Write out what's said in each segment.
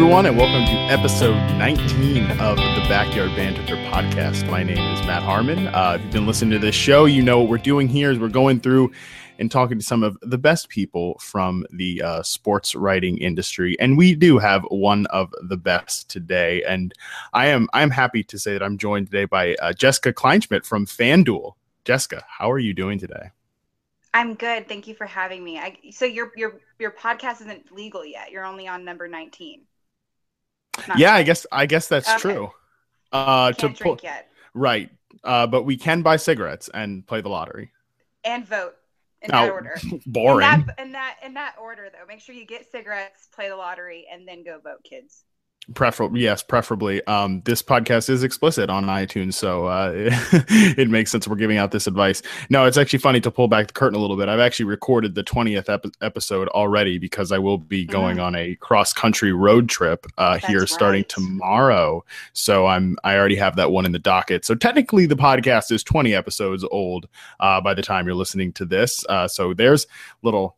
Everyone, and welcome to episode 19 of the Backyard Banter podcast. My name is Matt Harmon. Uh, if you've been listening to this show, you know what we're doing here is we're going through and talking to some of the best people from the uh, sports writing industry, and we do have one of the best today. And I am I am happy to say that I'm joined today by uh, Jessica Kleinschmidt from FanDuel. Jessica, how are you doing today? I'm good. Thank you for having me. I, so your your your podcast isn't legal yet. You're only on number 19. Not yeah, I guess I guess that's okay. true. Uh, Can't to drink yet. Right. Uh, but we can buy cigarettes and play the lottery. And vote in that order. Boring. In that, in that in that order though. Make sure you get cigarettes, play the lottery, and then go vote, kids. Preferably, yes, preferably. Um, this podcast is explicit on iTunes, so uh, it, it, makes sense we're giving out this advice. No, it's actually funny to pull back the curtain a little bit. I've actually recorded the twentieth ep- episode already because I will be going mm. on a cross country road trip uh, here right. starting tomorrow. So I'm I already have that one in the docket. So technically, the podcast is twenty episodes old uh, by the time you're listening to this. Uh, so there's little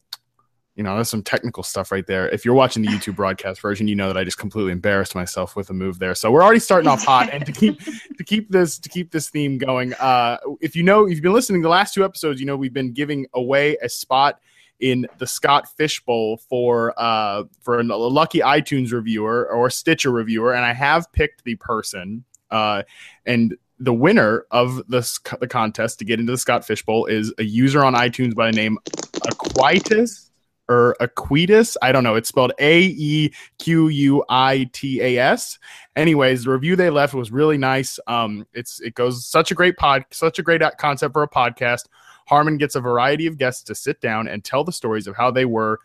you know, that's some technical stuff right there. If you're watching the YouTube broadcast version, you know that I just completely embarrassed myself with a move there. So we're already starting off hot, and to keep to keep this to keep this theme going, uh, if you know, if you've been listening the last two episodes, you know we've been giving away a spot in the Scott Fishbowl for uh, for a lucky iTunes reviewer or Stitcher reviewer, and I have picked the person, uh, and the winner of this the contest to get into the Scott Fishbowl is a user on iTunes by the name Aquitas or Aquitas. I don't know. It's spelled A E Q U I T A S. Anyways, the review they left was really nice. Um, it's it goes such a great pod, such a great concept for a podcast. Harmon gets a variety of guests to sit down and tell the stories of how they were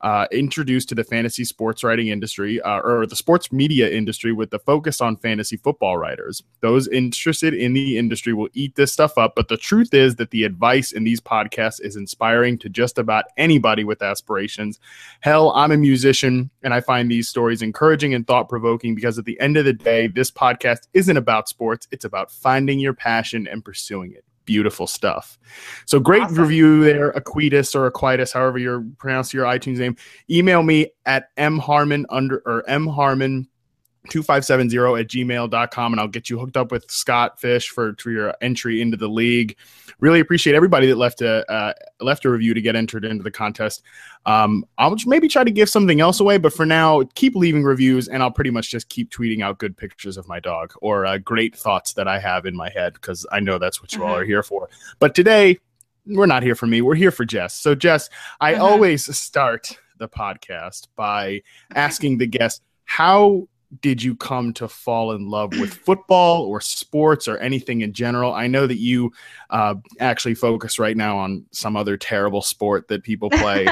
uh, introduced to the fantasy sports writing industry uh, or the sports media industry with the focus on fantasy football writers. Those interested in the industry will eat this stuff up, but the truth is that the advice in these podcasts is inspiring to just about anybody with aspirations. Hell, I'm a musician and I find these stories encouraging and thought provoking because at the end of the day, this podcast isn't about sports, it's about finding your passion and pursuing it beautiful stuff. So great awesome. review there, Aquitus or Aquitus, however you pronounce your iTunes name. Email me at mharmon under or mharmon 2570 at gmail.com and I'll get you hooked up with Scott Fish for, for your entry into the league. Really appreciate everybody that left a uh, left a review to get entered into the contest. Um, I'll maybe try to give something else away, but for now, keep leaving reviews and I'll pretty much just keep tweeting out good pictures of my dog or uh, great thoughts that I have in my head because I know that's what you all are mm-hmm. here for. But today, we're not here for me. We're here for Jess. So, Jess, I mm-hmm. always start the podcast by asking the guest how did you come to fall in love with football or sports or anything in general? I know that you uh, actually focus right now on some other terrible sport that people play.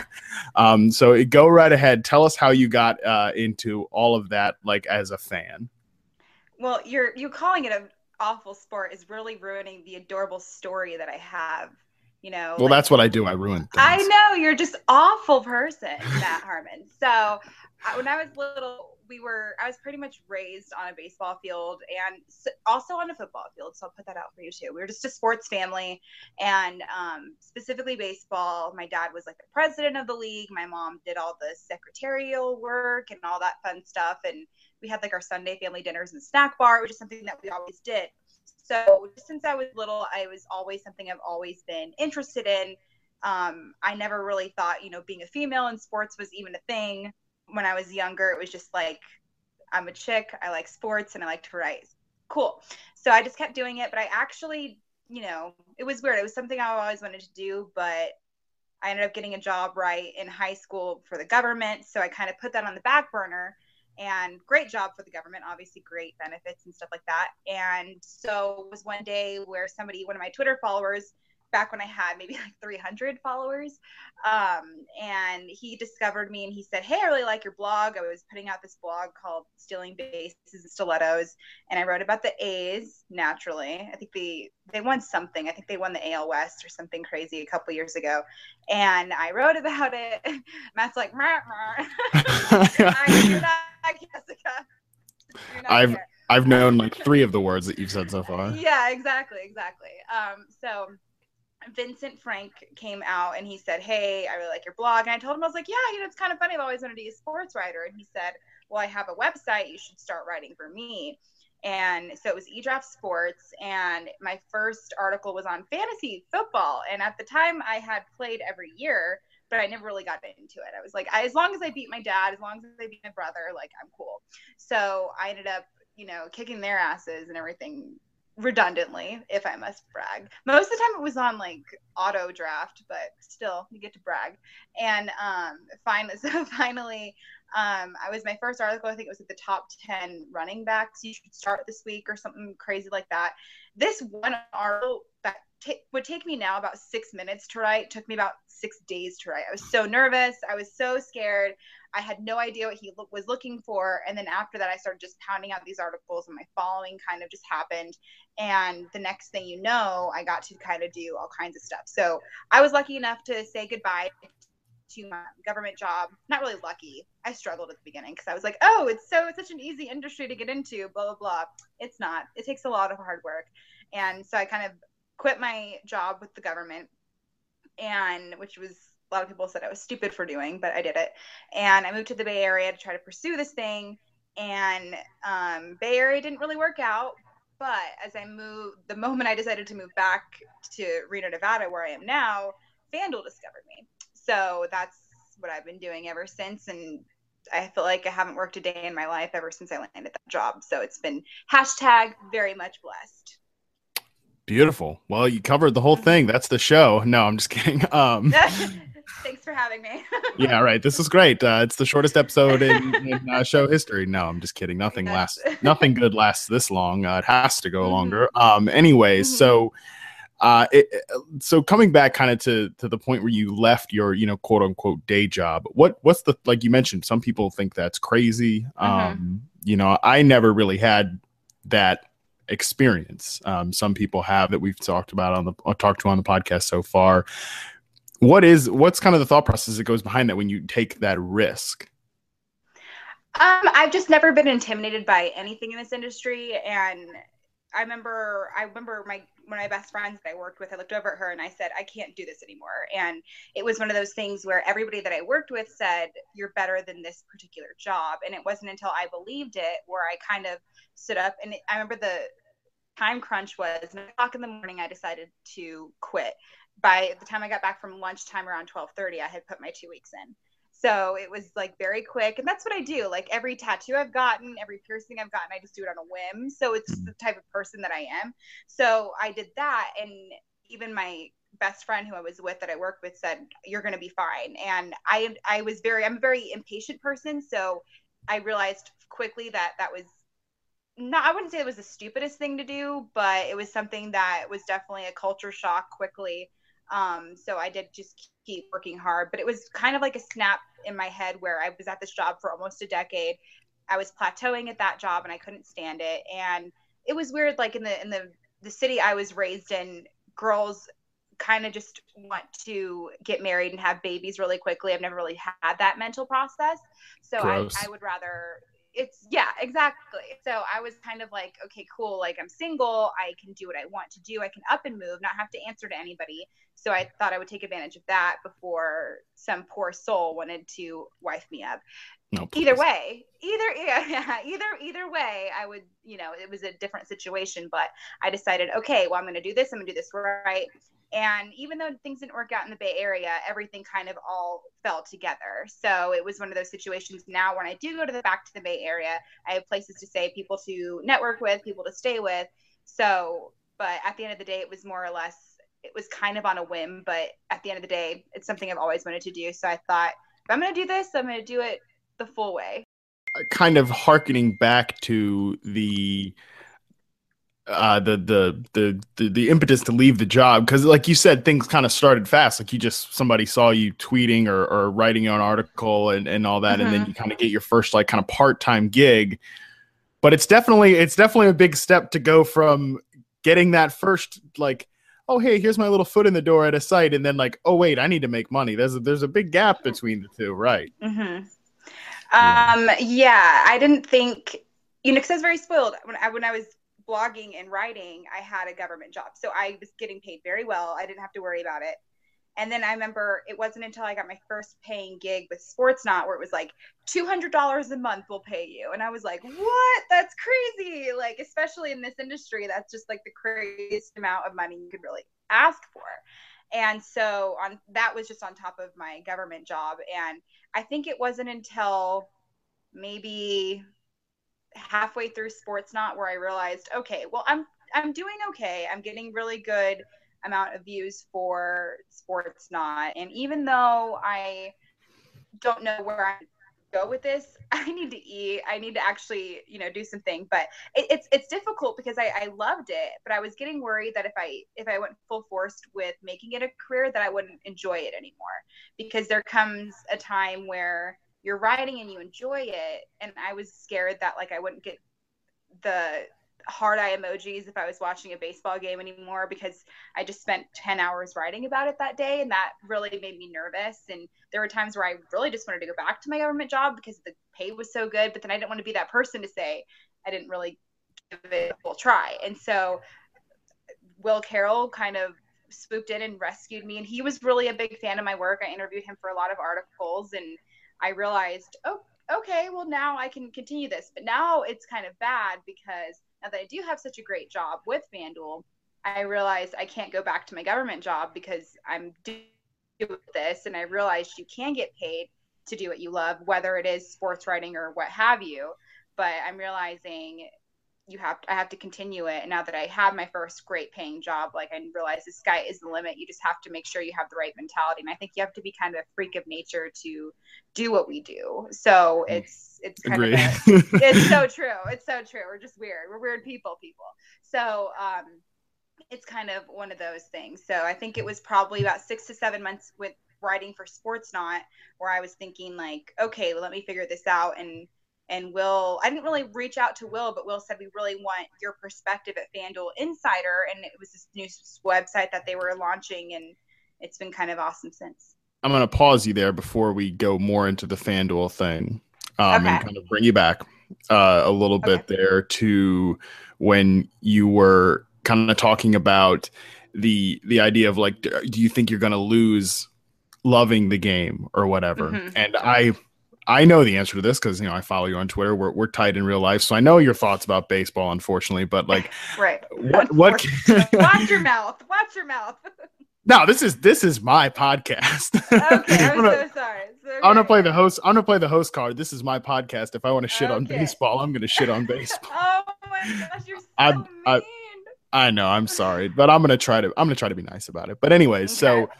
um, so go right ahead. Tell us how you got uh, into all of that, like as a fan. Well, you're you calling it an awful sport is really ruining the adorable story that I have. You know. Well, like, that's what I do. I ruin. Things. I know you're just awful person, Matt Harmon. So when I was little we were I was pretty much raised on a baseball field and also on a football field. So I'll put that out for you too. We were just a sports family, and um, specifically baseball. My dad was like the president of the league. My mom did all the secretarial work and all that fun stuff. And we had like our Sunday family dinners and snack bar, which is something that we always did. So since I was little, I was always something I've always been interested in. Um, I never really thought, you know, being a female in sports was even a thing when I was younger, it was just like, I'm a chick, I like sports, and I like to write. Cool. So I just kept doing it, but I actually, you know, it was weird. It was something I always wanted to do, but I ended up getting a job right in high school for the government. So I kind of put that on the back burner and great job for the government, obviously great benefits and stuff like that. And so it was one day where somebody, one of my Twitter followers, back when I had maybe like 300 followers. Um, and he discovered me and he said, Hey, I really like your blog. I was putting out this blog called Stealing Bases and Stilettos. And I wrote about the A's naturally. I think they, they won something. I think they won the AL West or something crazy a couple years ago. And I wrote about it. Matt's like, mah. I, Jessica. I've, here. I've known like three of the words that you've said so far. Yeah, exactly, exactly. Um, so Vincent Frank came out and he said, Hey, I really like your blog. And I told him, I was like, Yeah, you know, it's kind of funny. I've always wanted to be a sports writer. And he said, Well, I have a website. You should start writing for me. And so it was eDraft Sports. And my first article was on fantasy football. And at the time, I had played every year, but I never really got into it. I was like, as long as I beat my dad, as long as I beat my brother, like, I'm cool. So I ended up, you know, kicking their asses and everything redundantly, if I must brag. Most of the time it was on like auto draft, but still you get to brag. And um finally so finally um I was my first article, I think it was at the top 10 running backs you should start this week or something crazy like that. This one article that t- would take me now about six minutes to write took me about six days to write. I was so nervous. I was so scared. I had no idea what he lo- was looking for. And then after that, I started just pounding out these articles, and my following kind of just happened. And the next thing you know, I got to kind of do all kinds of stuff. So I was lucky enough to say goodbye to my government job. Not really lucky. I struggled at the beginning because I was like, oh, it's so it's such an easy industry to get into, blah blah blah. It's not. It takes a lot of hard work. And so I kind of quit my job with the government and which was a lot of people said I was stupid for doing, but I did it. And I moved to the Bay Area to try to pursue this thing. And um, Bay Area didn't really work out. But as I moved, the moment I decided to move back to Reno, Nevada, where I am now, FanDuel discovered me. So that's what I've been doing ever since. And I feel like I haven't worked a day in my life ever since I landed that job. So it's been hashtag very much blessed. Beautiful. Well, you covered the whole thing. That's the show. No, I'm just kidding. Um, Thanks for having me. yeah, right. This is great. Uh, it's the shortest episode in, in uh, show history. No, I'm just kidding. Nothing lasts. Nothing good lasts this long. Uh, it has to go mm-hmm. longer. Um. Anyways, mm-hmm. so. Uh, it, so coming back kind of to to the point where you left your you know quote unquote day job what what's the like you mentioned some people think that's crazy mm-hmm. um you know i never really had that experience. Um, some people have that we've talked about on the uh, talked to on the podcast so far. What is what's kind of the thought process that goes behind that when you take that risk? Um, I've just never been intimidated by anything in this industry, and I remember I remember my one of my best friends that I worked with. I looked over at her and I said, "I can't do this anymore." And it was one of those things where everybody that I worked with said, "You're better than this particular job," and it wasn't until I believed it where I kind of stood up. And I remember the time crunch was nine o'clock in the morning. I decided to quit. By the time I got back from lunchtime around twelve thirty, I had put my two weeks in. So it was like very quick. And that's what I do. Like every tattoo I've gotten, every piercing I've gotten, I just do it on a whim. So it's mm-hmm. the type of person that I am. So I did that. And even my best friend who I was with that I worked with said, You're gonna be fine. And I I was very I'm a very impatient person. So I realized quickly that that was not I wouldn't say it was the stupidest thing to do, but it was something that was definitely a culture shock quickly. Um, so I did just keep working hard, but it was kind of like a snap in my head where I was at this job for almost a decade. I was plateauing at that job and I couldn't stand it. And it was weird, like in the in the the city I was raised in, girls kind of just want to get married and have babies really quickly. I've never really had that mental process. So I, I would rather it's yeah exactly. So i was kind of like okay cool like i'm single i can do what i want to do i can up and move not have to answer to anybody. So i thought i would take advantage of that before some poor soul wanted to wife me up. No, either way either yeah, either either way i would you know it was a different situation but i decided okay well i'm going to do this i'm going to do this right and even though things didn't work out in the Bay Area, everything kind of all fell together. So it was one of those situations. Now, when I do go to the back to the Bay Area, I have places to stay, people to network with, people to stay with. So, but at the end of the day, it was more or less, it was kind of on a whim. But at the end of the day, it's something I've always wanted to do. So I thought, if I'm going to do this, I'm going to do it the full way. Kind of harkening back to the uh, the, the, the the the impetus to leave the job because like you said things kind of started fast like you just somebody saw you tweeting or, or writing an article and, and all that mm-hmm. and then mm-hmm. you kind of get your first like kind of part-time gig but it's definitely it's definitely a big step to go from getting that first like oh hey here's my little foot in the door at a site and then like oh wait i need to make money there's a, there's a big gap between the two right mm-hmm. um yeah i didn't think you know because i was very spoiled when i when i was blogging and writing, I had a government job. So I was getting paid very well. I didn't have to worry about it. And then I remember it wasn't until I got my first paying gig with Sportsnaut where it was like $200 a month will pay you. And I was like, what? That's crazy. Like, especially in this industry, that's just like the craziest amount of money you could really ask for. And so on that was just on top of my government job. And I think it wasn't until maybe halfway through Sportsnaut where I realized, okay, well, I'm I'm doing okay. I'm getting really good amount of views for Sportsnaut, and even though I don't know where I go with this, I need to eat. I need to actually, you know, do something. But it, it's it's difficult because I, I loved it, but I was getting worried that if I if I went full force with making it a career, that I wouldn't enjoy it anymore. Because there comes a time where you're writing and you enjoy it. And i was scared that like i wouldn't get the hard eye emojis if i was watching a baseball game anymore because i just spent 10 hours writing about it that day. And that really made me nervous. And there were times where i really just wanted to go back to my government job because the pay was so good but then i didn't want to be that person to say i didn't really give it a full try. And so will carroll kind of swooped in and rescued me. And he was really a big fan of my work. I interviewed him for a lot of articles and I realized, oh, okay, well, now I can continue this. But now it's kind of bad because now that I do have such a great job with FanDuel, I realized I can't go back to my government job because I'm doing this. And I realized you can get paid to do what you love, whether it is sports writing or what have you. But I'm realizing you have to, I have to continue it. And now that I have my first great paying job, like I realize the sky is the limit. You just have to make sure you have the right mentality. And I think you have to be kind of a freak of nature to do what we do. So mm. it's it's kind Agree. of a, it's so true. It's so true. We're just weird. We're weird people, people. So um it's kind of one of those things. So I think it was probably about six to seven months with writing for Sportsnaut where I was thinking like, okay, well, let me figure this out and and Will, I didn't really reach out to Will, but Will said we really want your perspective at FanDuel Insider, and it was this new website that they were launching, and it's been kind of awesome since. I'm going to pause you there before we go more into the FanDuel thing, um, okay. and kind of bring you back uh, a little bit okay. there to when you were kind of talking about the the idea of like, do you think you're going to lose loving the game or whatever? Mm-hmm. And I I know the answer to this because you know I follow you on Twitter. We're we're tight in real life, so I know your thoughts about baseball. Unfortunately, but like, right? What? What? Watch your mouth. Watch your mouth. no, this is this is my podcast. okay, I'm, I'm gonna, so sorry. I'm gonna play the host. I'm gonna play the host card. This is my podcast. If I want to shit okay. on baseball, I'm gonna shit on baseball. oh my gosh, you're so I, mean. I, I know. I'm sorry, but I'm gonna try to. I'm gonna try to be nice about it. But anyways, okay. so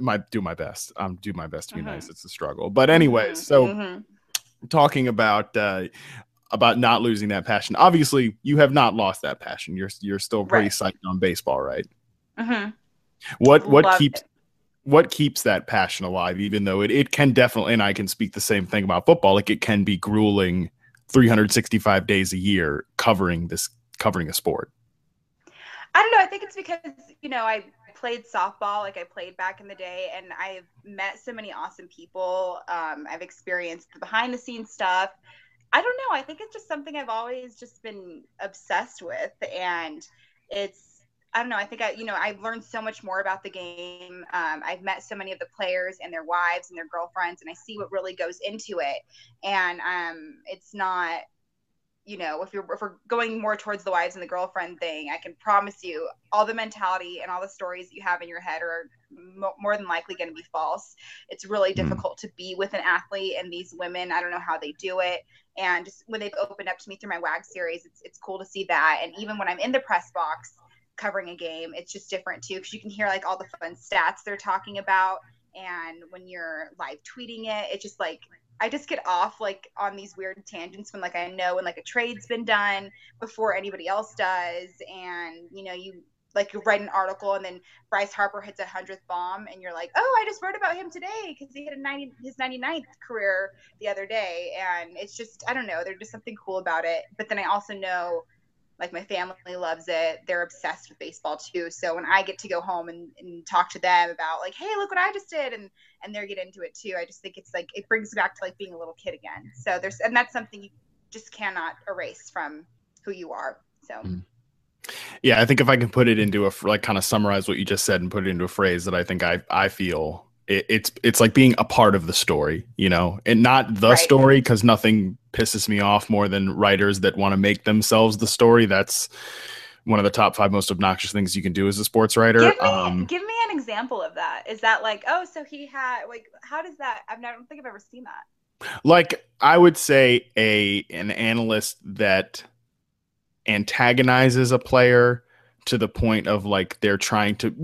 might do my best. Um, do my best to be mm-hmm. nice. It's a struggle, but anyways, mm-hmm. so mm-hmm. talking about uh, about not losing that passion. Obviously, you have not lost that passion. You're you're still pretty right. psyched on baseball, right? Mm-hmm. What what Love keeps it. what keeps that passion alive? Even though it it can definitely, and I can speak the same thing about football. Like it can be grueling, 365 days a year covering this covering a sport. I don't know. I think it's because you know I played softball like I played back in the day, and I've met so many awesome people. Um, I've experienced the behind the scenes stuff. I don't know. I think it's just something I've always just been obsessed with, and it's. I don't know. I think I, you know, I've learned so much more about the game. Um, I've met so many of the players and their wives and their girlfriends, and I see what really goes into it. And um, it's not you know, if you're if we're going more towards the wives and the girlfriend thing, I can promise you all the mentality and all the stories that you have in your head are mo- more than likely going to be false. It's really hmm. difficult to be with an athlete and these women. I don't know how they do it. And just when they've opened up to me through my WAG series, it's it's cool to see that. And even when I'm in the press box covering a game, it's just different too because you can hear like all the fun stats they're talking about. And when you're live tweeting it, it's just like I just get off like on these weird tangents when like I know when like a trade's been done before anybody else does, and you know you like you write an article and then Bryce Harper hits a hundredth bomb and you're like, oh, I just wrote about him today because he hit a 90 his 99th career the other day, and it's just I don't know, there's just something cool about it. But then I also know like my family loves it. They're obsessed with baseball too. So when i get to go home and, and talk to them about like hey look what i just did and and they get into it too i just think it's like it brings back to like being a little kid again. So there's and that's something you just cannot erase from who you are so. Mm. Yeah, I think if I can put it into a like kind of summarize what you just said and put it into a phrase that I think I I feel it, it's it's like being a part of the story, you know, and not the Right. story because nothing pisses me off more than writers that want to make themselves the story. That's one of the top five most obnoxious things you can do as a sports writer. Give me, um, give me an example of that. Is that like, oh, so he had like, how does that? I've I don't think I've ever seen that. like I would say a an analyst that antagonizes a player to the point of like they're trying to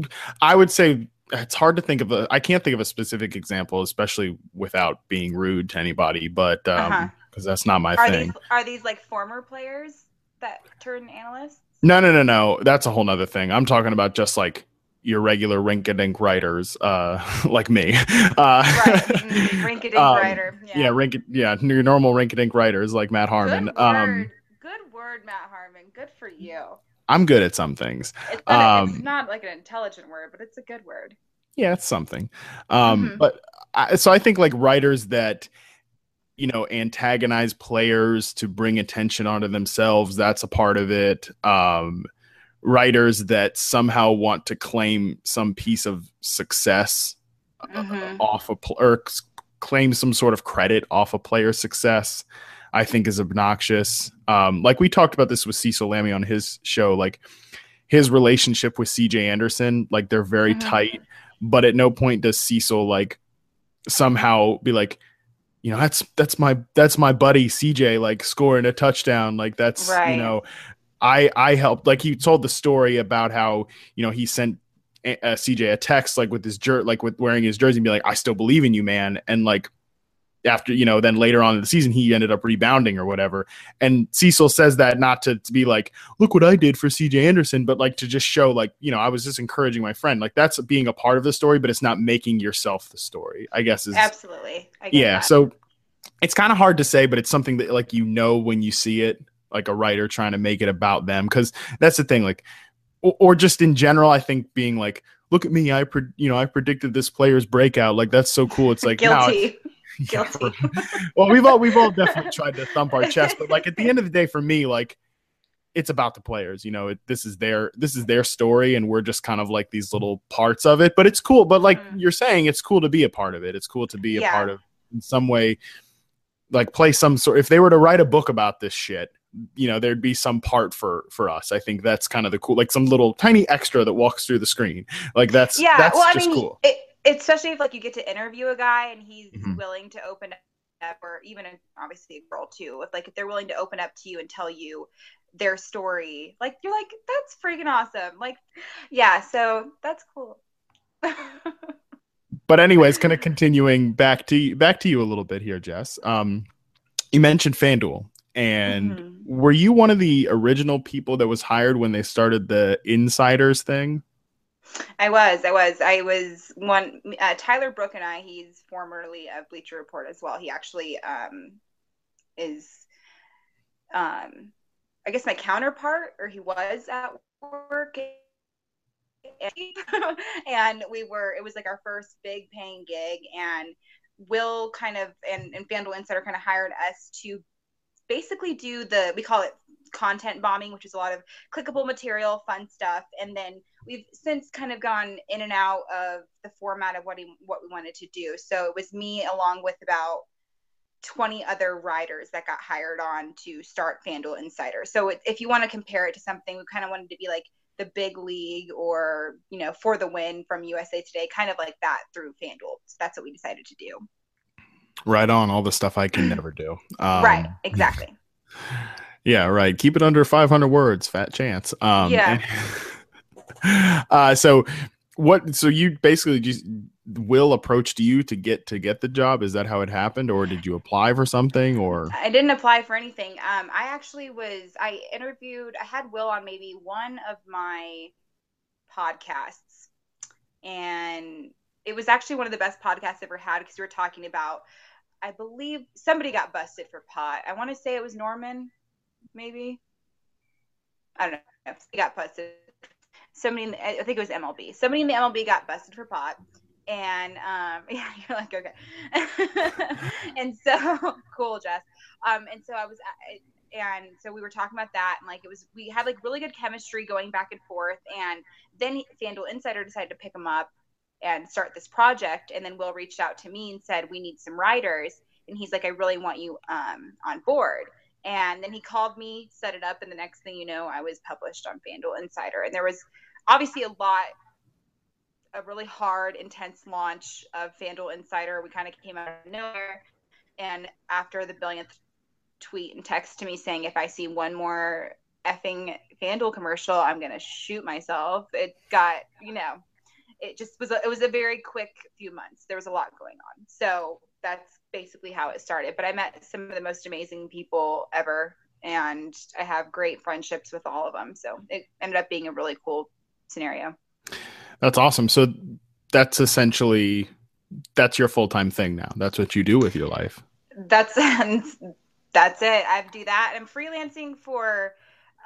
I would say it's hard to think of a I can't think of a specific example especially without being rude to anybody but um Uh-huh. because that's not my Are thing. these are these like former players that turn analysts? No, no, no, no. That's a whole nother thing. I'm talking about just like your regular rink-a-dink writers, uh, like me. Uh, Right, mm, rink-a-dink um, writer. yeah, Yeah, rink, yeah, your normal rink-a-dink writers like Matt Harmon. Good Um. Good word, Matt Harmon. Good for you. I'm good at some things. It's not, a- it's Um, not like an intelligent word, but it's a good word. Yeah, it's something. Um, Mhm. But I, so I think like writers that you know antagonize players to bring attention onto themselves. That's a part of it. Um, writers that somehow want to claim some piece of success uh, Mhm. off a pl- or claim some sort of credit off a player's success. I think is obnoxious. Um, like we talked about this with Cecil Lammey on his show, like his relationship with CJ Anderson, like they're very Mhm. tight, but at no point does Cecil like somehow be like, you know, that's that's my that's my buddy CJ like scoring a touchdown. Like that's Right. you know, I I helped like he told the story about how, you know, he sent uh, CJ a text like with his jer like with wearing his jersey and be like, I still believe in you, man. And like after you know then later on in the season he ended up rebounding or whatever and cecil says that not to, to be like look what i did for cj anderson but like to just show like you know i was just encouraging my friend like that's being a part of the story but it's not making yourself the story i guess is Absolutely. Yeah that. so it's kind of hard to say but it's something that like you know when you see it like a writer trying to make it about them because that's the thing like or, or just in general i think being like look at me i pre- you know i predicted this player's breakout like that's so cool it's like no, guilty. yeah, well, we've all we've all definitely tried to thump our chest, but like at the end of the day, for me, like it's about the players. You know, it, this is their this is their story, and we're just kind of like these little parts of it. But it's cool. But like Mhm. you're saying, it's cool to be a part of it. It's cool to be a Yeah. part of in some way. Like play some sort. If they were to write a book about this shit, you know, there'd be some part for for us. I think that's kind of the cool, like some little tiny extra that walks through the screen. Like that's yeah that's well i just mean cool. it, especially if like you get to interview a guy and he's Mhm. willing to open up or even obviously a girl too if like if they're willing to open up to you and tell you their story like you're like that's freaking awesome like yeah so that's cool but anyways, kind of continuing back to you, back to you a little bit here, Jess. Um, you mentioned FanDuel, and Mhm. were you one of the original people that was hired when they started the insiders thing? I was, I was, I was one. Uh, Tyler Brooke and I. He's formerly of Bleacher Report as well. He actually um, is, um, I guess my counterpart, or he was at work. and we were. It was like our first big paying gig, and Will kind of and and FanDuel Insider kind of hired us to basically do the we call it content bombing, which is a lot of clickable material, fun stuff, and then we've since kind of gone in and out of the format of what he, what we wanted to do. So it was me along with about 20 other writers that got hired on to start FanDuel Insider. So it, if you want to compare it to something, we kind of wanted to be like the Big Lead or, you know, for the win from USA Today, kind of like that through FanDuel. So that's what we decided to do. Right on, all the stuff I can never do. Um, right. Exactly. Yeah, right. Keep it under 500 words. Fat chance. Um, Yeah. uh, so what? So you basically just Will approached you to get to get the job. Is that how it happened, or did you apply for something? Or I didn't apply for anything. Um, I actually was. I interviewed. I had Will on maybe one of my podcasts, and it was actually one of the best podcasts I've ever had because we were talking about. I believe somebody got busted for pot. I want to say it was Norman, maybe. I don't know. He got busted. Somebody, in the, I think it was MLB. Somebody in the MLB got busted for pot, and um, yeah, you're like okay. and so cool, Jess. Um, and so I was, and so we were talking about that, and like it was we had like really good chemistry going back and forth, and then FanDuel Insider decided to pick him up and start this project, and then Will reached out to me and said we need some writers, and he's like I really want you um, on board. And then he called me, set it up, and the next thing you know, I was published on FanDuel Insider. And there was obviously a lot, a really hard, intense launch of FanDuel Insider. We kind of came out of nowhere. And after the billionth tweet and text to me saying, if I see one more effing FanDuel commercial, I'm going to shoot myself, it got, you know, it just was a, it was a very quick few months. There was a lot going on. So that's basically how it started. But I met some of the most amazing people ever, and I have great friendships with all of them. So it ended up being a really cool scenario. That's awesome. So that's essentially that's your full time thing now. That's what you do with your life. That's that's it. I do that. I'm freelancing for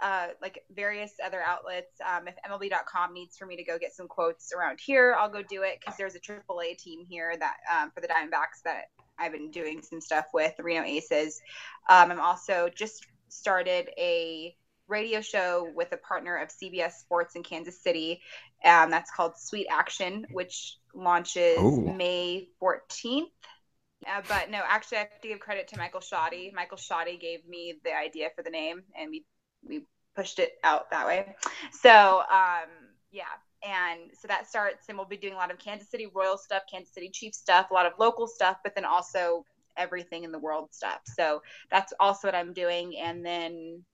uh, like various other outlets. Um, if MLB.com needs for me to go get some quotes around here, I'll go do it because there's a AAA team here that um, for the Diamondbacks that I've been doing some stuff with Reno Aces. Um, I'm also just started a radio show with a partner of CBS Sports in Kansas City. Um, that's called Sweet Action, which launches Ooh. May 14th. Uh, but no, actually, I have to give credit to Michael Shoddy. Michael Shoddy gave me the idea for the name, and we we pushed it out that way. So um, yeah, and so that starts, and we'll be doing a lot of Kansas City Royal stuff, Kansas City Chief stuff, a lot of local stuff, but then also everything in the world stuff. So that's also what I'm doing, and then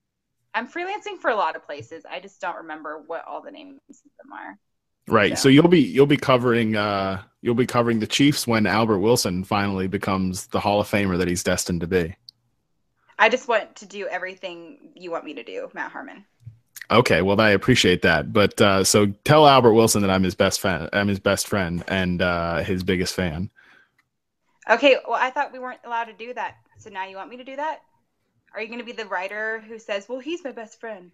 I'm freelancing for a lot of places. I just don't remember what all the names of them are. Right. So, so you'll be you'll be covering uh you'll be covering the Chiefs when Albert Wilson finally becomes the Hall of Famer that he's destined to be. I just want to do everything you want me to do, Matt Harmon. Okay, well, I appreciate that. But uh, so tell Albert Wilson that I'm his best fan. I'm his best friend and uh, his biggest fan. Okay, well, I thought we weren't allowed to do that. So now you want me to do that? Are you going to be the writer who says, "Well, he's my best friend"?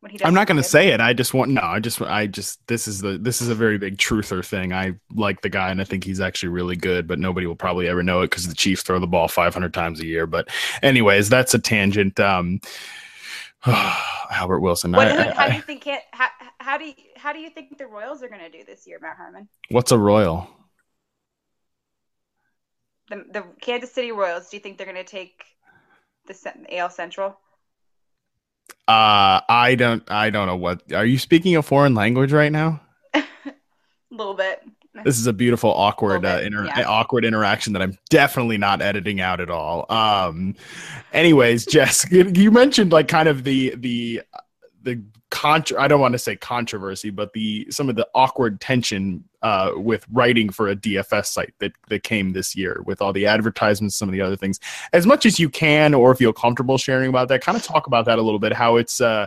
When he I'm not going to say it. I just want no. I just I just this is the this is a very big truther thing. I like the guy and I think he's actually really good, but nobody will probably ever know it because the Chiefs throw the ball 500 times a year. But anyways, that's a tangent. Um, Albert Wilson. What, I, how I, do you think it? How, how do you how do you think the Royals are going to do this year, Matt Harmon? What's a Royal? The the Kansas City Royals. Do you think they're going to take the AL Central? Uh, I don't. I don't know what. Are you speaking a foreign language right now? a little bit. This is a beautiful, awkward, uh, inter- yeah. awkward interaction that I'm definitely not editing out at all. Um, anyways, Jess, you mentioned like kind of the the the contra- I don't want to say controversy, but the some of the awkward tension uh, with writing for a DFS site that that came this year with all the advertisements, some of the other things. As much as you can, or feel comfortable sharing about that, kind of talk about that a little bit. How it's uh,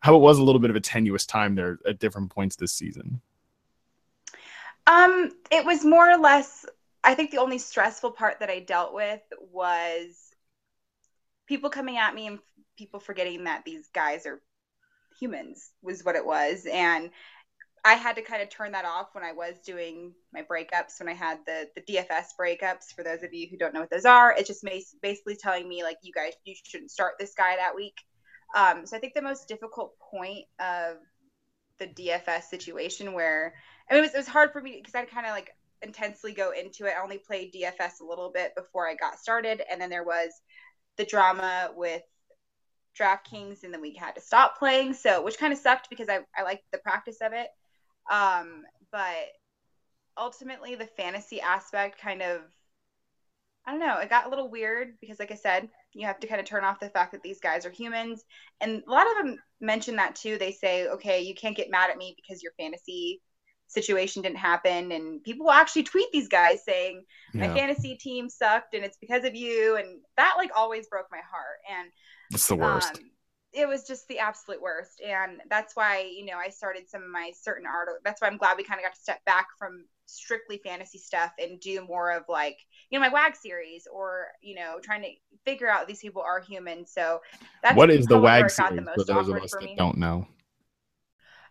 how it was a little bit of a tenuous time there at different points this season. Um, it was more or less. I think the only stressful part that I dealt with was people coming at me and people forgetting that these guys are humans was what it was and I had to kind of turn that off when I was doing my breakups, when I had the the DFS breakups. For those of you who don't know what those are, it's just basically telling me like you guys you shouldn't start this guy that week. Um, so I think the most difficult point of the DFS situation where I mean, it was, it was hard for me because I'd kind of like intensely go into it. I only played DFS a little bit before I got started, and then there was the drama with DraftKings, and then we had to stop playing. So, which kind of sucked because I I liked the practice of it, um, but ultimately the fantasy aspect kind of I don't know, it got a little weird because, like I said, you have to kind of turn off the fact that these guys are humans. And a lot of them mention that too. They say, okay, you can't get mad at me because your fantasy situation didn't happen. And people will actually tweet these guys saying, my yeah. fantasy team sucked and it's because of you. And that like always broke my heart. And it's the worst. Um, it was just the absolute worst. And that's why, you know, I started some of my certain art. That's why I'm glad we kind of got to step back from strictly fantasy stuff and do more of like, you know, my WAG series or, you know, trying to figure out these people are human. So that's what is the WAG series the for those of us that don't know?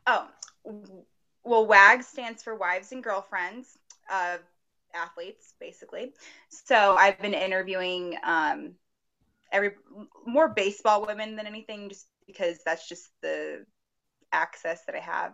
Oh, well, WAG stands for Wives and Girlfriends of Athletes, basically. So I've been interviewing um, every more baseball women than anything, just because that's just the access that I have.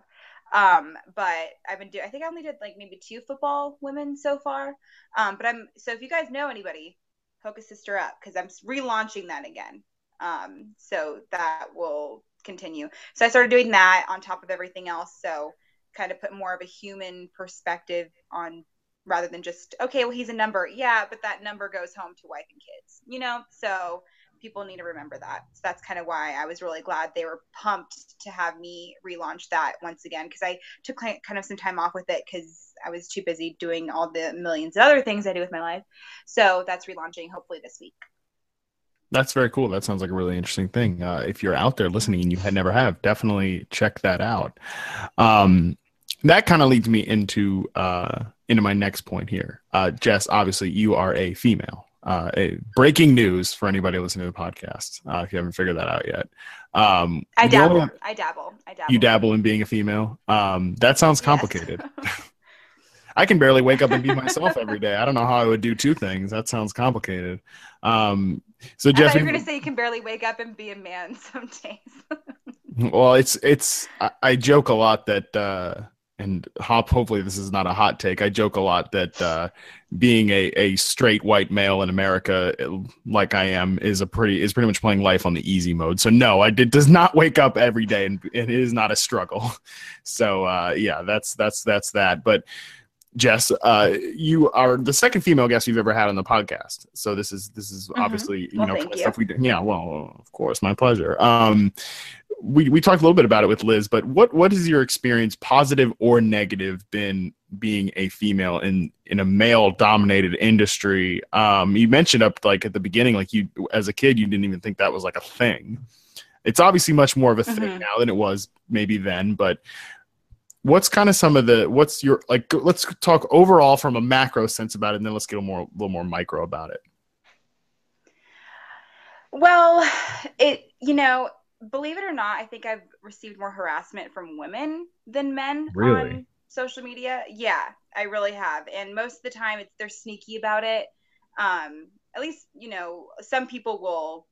Um, but I've been doing. I think I only did like maybe two football women so far. Um, but I'm so if you guys know anybody, hook a sister up because I'm relaunching that again. Um, so that will continue. So I started doing that on top of everything else. So kind of put more of a human perspective on rather than just okay, well he's a number. Yeah, but that number goes home to wife and kids. You know, so people need to remember that. So that's kind of why I was really glad they were pumped to have me relaunch that once again because I took kind of some time off with it because I was too busy doing all the millions of other things I do with my life. So that's relaunching hopefully this week. That's very cool. That sounds like a really interesting thing. Uh, if you're out there listening and you had never have, definitely check that out. Um, that kind of leads me into uh, into my next point here. Uh, Jess, obviously, you are a female uh, a breaking news for anybody listening to the podcast. Uh, if you haven't figured that out yet, um, I dabble. I dabble. I dabble. You dabble in being a female. Um, that sounds complicated. Yes. I can barely wake up and be myself every day. I don't know how I would do two things. That sounds complicated. Um, so Jeff, you're going to say you can barely wake up and be a man some days. well, it's it's. I, I, joke a lot that. Uh, and hop hopefully this is not a hot take i joke a lot that uh, being a, a straight white male in america like i am is a pretty is pretty much playing life on the easy mode so no i did does not wake up every day and it is not a struggle so uh, yeah that's that's that's that but Jess, uh, you are the second female guest you've ever had on the podcast. So this is this is mm-hmm. obviously you well, know stuff we do. Yeah, well, of course, my pleasure. Um, we we talked a little bit about it with Liz, but what what has your experience, positive or negative, been being a female in in a male dominated industry? Um, you mentioned up like at the beginning, like you as a kid, you didn't even think that was like a thing. It's obviously much more of a thing mm-hmm. now than it was maybe then, but what's kind of some of the what's your like let's talk overall from a macro sense about it and then let's get a more a little more micro about it well it you know believe it or not i think i've received more harassment from women than men really? on social media yeah i really have and most of the time it's they're sneaky about it um at least you know some people will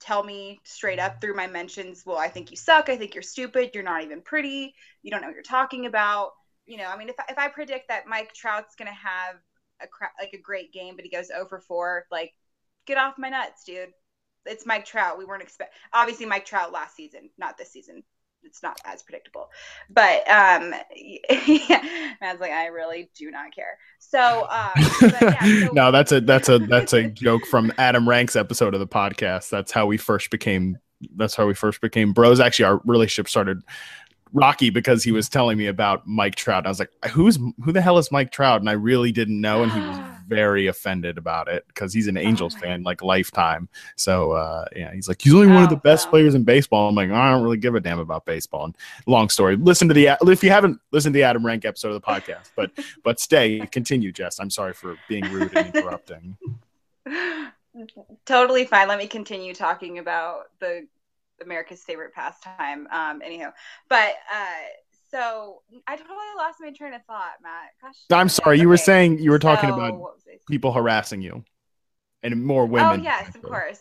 tell me straight up through my mentions, well, I think you suck. I think you're stupid. You're not even pretty. You don't know what you're talking about. You know, I mean, if, if I predict that Mike Trout's going to have a cra- like a great game, but he goes over 4, like, get off my nuts, dude. It's Mike Trout. We weren't expect obviously Mike Trout last season, not this season it's not as predictable. But um yeah, man's like, I really do not care. So um yeah, so- No, that's a that's a that's a joke from Adam Rank's episode of the podcast. That's how we first became that's how we first became bros. Actually, our relationship started Rocky because he was telling me about Mike Trout. And I was like, "Who's who the hell is Mike Trout?" And I really didn't know, and he was very offended about it because he's an oh Angels oh fan, like lifetime. So uh, yeah, he's like, he's only oh, one of the oh, best wow. players in baseball. I'm like, I don't really give a damn about baseball. And long story. Listen to the if you haven't listened to the Adam Rank episode of the podcast, but but stay, continue, Jess. I'm sorry for being rude and interrupting. totally fine. Let me continue talking about the America's favorite pastime. Um, anyhow, but uh, so I totally lost my train of thought, Matt. Gosh, I'm sorry. You were saying you were talking so, about people harassing you, and more women. Oh yes, of course.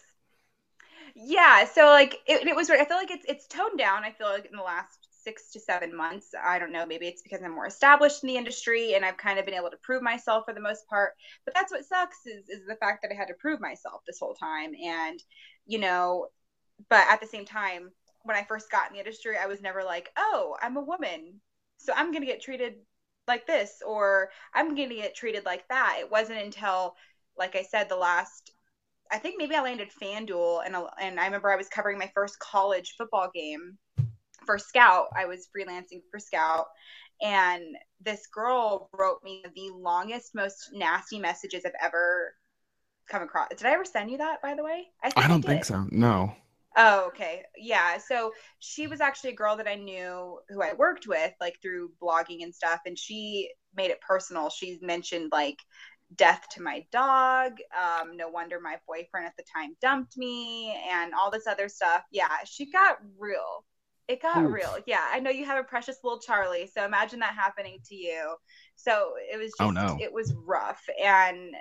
Yeah. So like it, it was. I feel like it's it's toned down. I feel like in the last six to seven months. I don't know. Maybe it's because I'm more established in the industry and I've kind of been able to prove myself for the most part. But that's what sucks is is the fact that I had to prove myself this whole time. And you know, but at the same time, when I first got in the industry, I was never like, oh, I'm a woman, so I'm gonna get treated like this, or I'm gonna get treated like that. It wasn't until, like I said, the last, I think maybe I landed FanDuel, and and I remember I was covering my first college football game for Scout. I was freelancing for Scout, and this girl wrote me the longest, most nasty messages I've ever come across. Did I ever send you that, by the way? I, I don't I think so. No. Oh, okay. Yeah. So she was actually a girl that I knew who I worked with, like through blogging and stuff. And she made it personal. She mentioned like death to my dog. Um, no wonder my boyfriend at the time dumped me and all this other stuff. Yeah. She got real. It got Oof. real. Yeah. I know you have a precious little Charlie. So imagine that happening to you. So it was oh, just, oh, no. it was rough. And,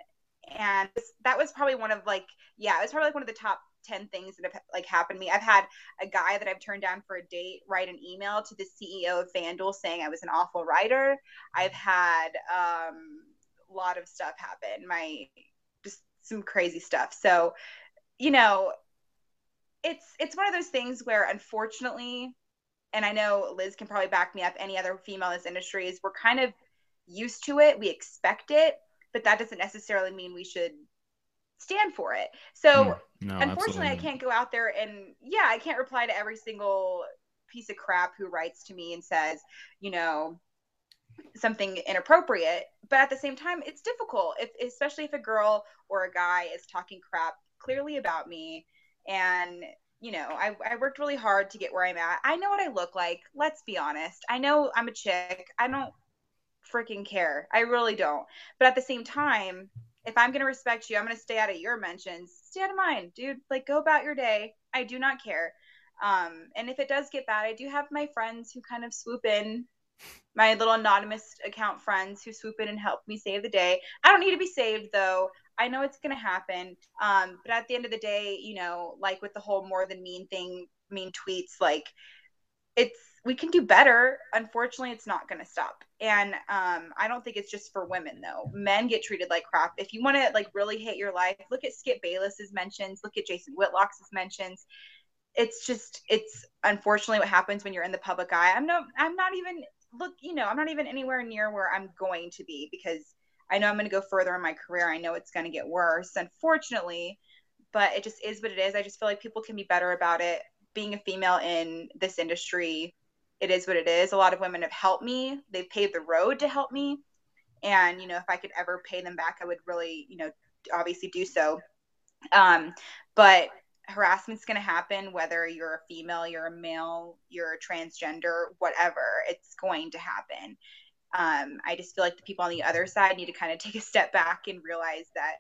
and that was probably one of like yeah it was probably like one of the top 10 things that have like happened to me. I've had a guy that i've turned down for a date write an email to the ceo of fanduel saying i was an awful writer. I've had um, a lot of stuff happen my just some crazy stuff. So you know it's it's one of those things where unfortunately and i know liz can probably back me up any other female in this industry is we're kind of used to it. We expect it but that doesn't necessarily mean we should stand for it. So no, unfortunately, I can't go out there and yeah, I can't reply to every single piece of crap who writes to me and says, you know, something inappropriate. But at the same time, it's difficult, if, especially if a girl or a guy is talking crap clearly about me and you know, I, I worked really hard to get where I'm at. I know what I look like. Let's be honest. I know I'm a chick. I don't freaking care. I really don't. But at the same time, if I'm going to respect you, I'm going to stay out of your mentions. Stay out of mine, dude. Like, go about your day. I do not care. Um, and if it does get bad, I do have my friends who kind of swoop in, my little anonymous account friends who swoop in and help me save the day. I don't need to be saved though. I know it's going to happen. Um, but at the end of the day, you know, like with the whole more than mean thing, mean tweets, like it's we can do better. Unfortunately, it's not going to stop. And um, I don't think it's just for women though. Men get treated like crap. If you want to like really hate your life, look at Skip Bayless's mentions. Look at Jason Whitlock's mentions. It's just it's unfortunately what happens when you're in the public eye. I'm no I'm not even look you know I'm not even anywhere near where I'm going to be because I know I'm going to go further in my career. I know it's going to get worse, unfortunately. But it just is what it is. I just feel like people can be better about it. Being a female in this industry it is what it is. A lot of women have helped me. They've paved the road to help me. And, you know, if I could ever pay them back, I would really, you know, obviously do so. Um, but harassment's going to happen whether you're a female, you're a male, you're a transgender, whatever. It's going to happen. Um, I just feel like the people on the other side need to kind of take a step back and realize that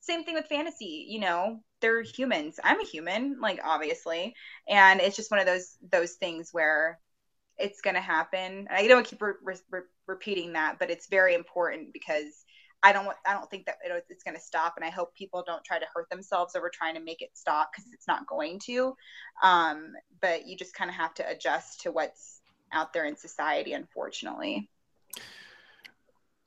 same thing with fantasy, you know, they're humans. I'm a human, like obviously. And it's just one of those those things where it's going to happen. I don't keep re- re- repeating that, but it's very important because I don't want, I don't think that it, it's going to stop. And I hope people don't try to hurt themselves over trying to make it stop because it's not going to. Um, but you just kind of have to adjust to what's out there in society, unfortunately.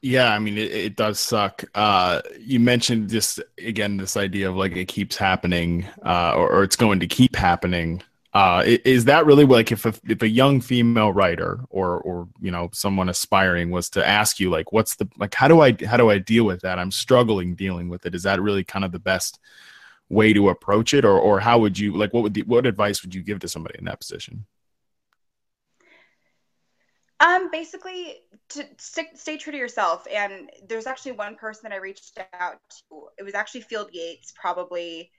Yeah, I mean it, it does suck. Uh, you mentioned just again this idea of like it keeps happening, uh, or, or, it's going to keep happening. Uh, is that really like if a, if a young female writer or or you know someone aspiring was to ask you like what's the like how do I how do I deal with that? I'm struggling dealing with it. Is that really kind of the best way to approach it, or or how would you like what would the, what advice would you give to somebody in that position? Um, basically, to stick, stay true to yourself. And there's actually one person that I reached out to. It was actually Field Yates, probably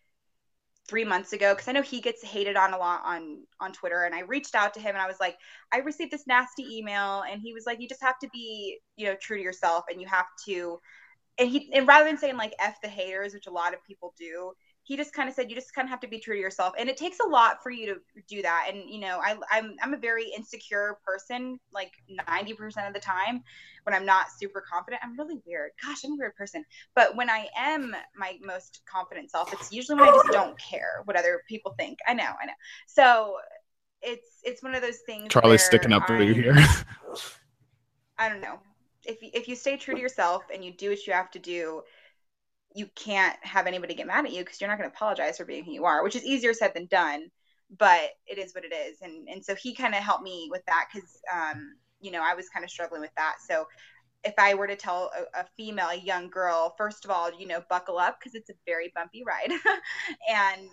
three months ago because I know he gets hated on a lot on on Twitter. And I reached out to him and I was like, I received this nasty email, and he was like, you just have to be, you know, true to yourself, and you have to. And he and rather than saying like "f the haters," which a lot of people do, he just kind of said you just kind of have to be true to yourself. And it takes a lot for you to do that. And you know I, I'm, I'm a very insecure person like 90% of the time when i'm not super confident. I'm really weird. Gosh i'm a weird person. But when i am my most confident self it's usually when i just don't care what other people think. I know i know. So it's it's one of those things charlie's sticking up for you here. I don't know. If, if you stay true to yourself and you do what you have to do you can't have anybody get mad at you because you're not going to apologize for being who you are, which is easier said than done, but it is what it is. And and so he kind of helped me with that because um, you know I was kind of struggling with that. So if I were to tell a, a, female, a young girl, first of all, you know, buckle up because it's a very bumpy ride, and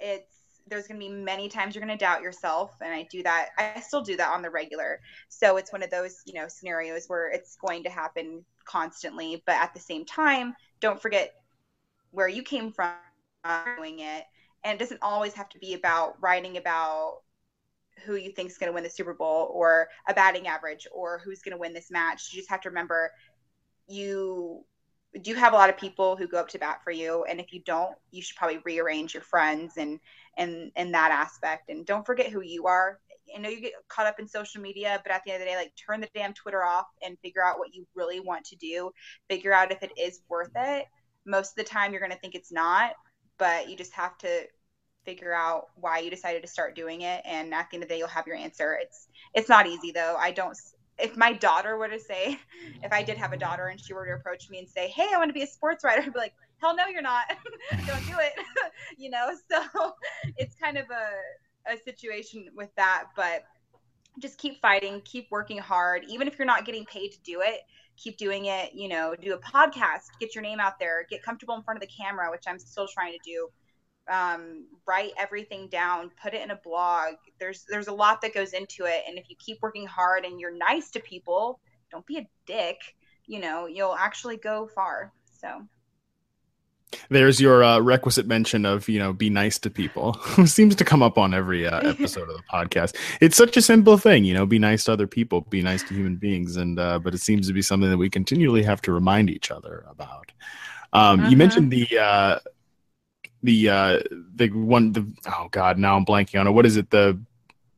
it's there's going to be many times you're going to doubt yourself and i do that i still do that on the regular so it's one of those you know scenarios where it's going to happen constantly but at the same time don't forget where you came from doing it. And it doesn't always have to be about writing about who you think is going to win the super bowl or a batting average or who's going to win this match. You just have to remember you do have a lot of people who go up to bat for you? And if you don't you should probably rearrange your friends and and in that aspect. And don't forget who you are i know you get caught up in social media but at the end of the day like turn the damn twitter off and figure out what you really want to do figure out if it is worth it most of the time you're going to think it's not, but you just have to figure out why you decided to start doing it and at the end of the day you'll have your answer. It's it's not easy though. I don't if my daughter were to say, if I did have a daughter and she were to approach me and say, "Hey, I want to be a sports writer," I'd be like, "Hell no, you're not. Don't do it." you know. So it's kind of a a situation with that, but just keep fighting, keep working hard, even if you're not getting paid to do it. Keep doing it. You know, do a podcast, get your name out there, get comfortable in front of the camera, which I'm still trying to do um, write everything down, put it in a blog. There's there's a lot that goes into it, and if you keep working hard and you're nice to people, don't be a dick. You know, you'll actually go far. So. There's your uh, requisite mention of you know be nice to people. Seems to come up on every uh, episode of the podcast. It's such a simple thing, you know, be nice to other people, be nice to human beings, and uh, but it seems to be something that we continually have to remind each other about. Um, You uh-huh. mentioned the uh, the uh the one the oh god now i'm blanking on it what is it the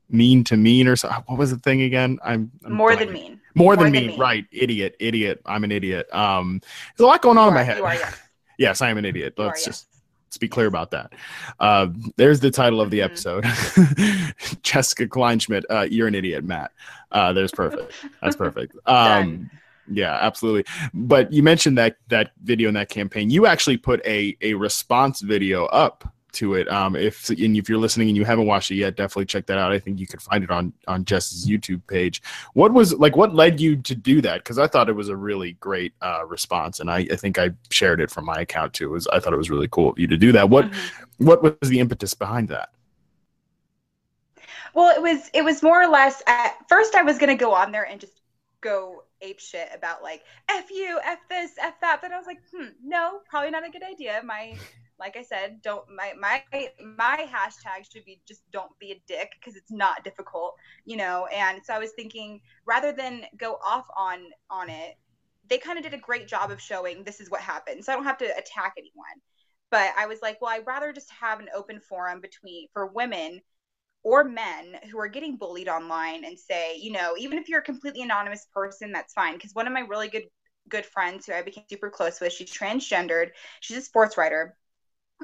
mean to mean or something what was the thing again i'm, I'm more blanking. than mean more, more than, than mean. right idiot idiot i'm an idiot um there's a lot going on you in my head are, yes. Yes i am an idiot let's are, just yes. let's be clear about that uh there's the title of the mm-hmm. episode jessica kleinschmidt uh you're an idiot matt uh there's perfect that's perfect um yeah, absolutely. But you mentioned that that video and that campaign. You actually put a a response video up to it. Um, if and if you're listening and you haven't watched it yet, definitely check that out. I think you can find it on on Jess's YouTube page. What was like? What led you to do that? Because I thought it was a really great uh, response, and I, I think I shared it from my account too. It was I thought it was really cool of you to do that. What mm-hmm. what was the impetus behind that? Well, it was it was more or less at first I was gonna go on there and just go ape shit about like f you, f this, f that. But I was like, hmm, no, probably not a good idea. My like I said, don't my my my hashtag should be just don't be a dick because it's not difficult, you know. And so I was thinking rather than go off on on it, they kind of did a great job of showing this is what happened. So I don't have to attack anyone. But I was like, well, I'd rather just have an open forum between for women or men who are getting bullied online and say, you know, even if you're a completely anonymous person, that's fine. Because one of my really good good friends who I became super close with, she's transgendered, she's a sports writer.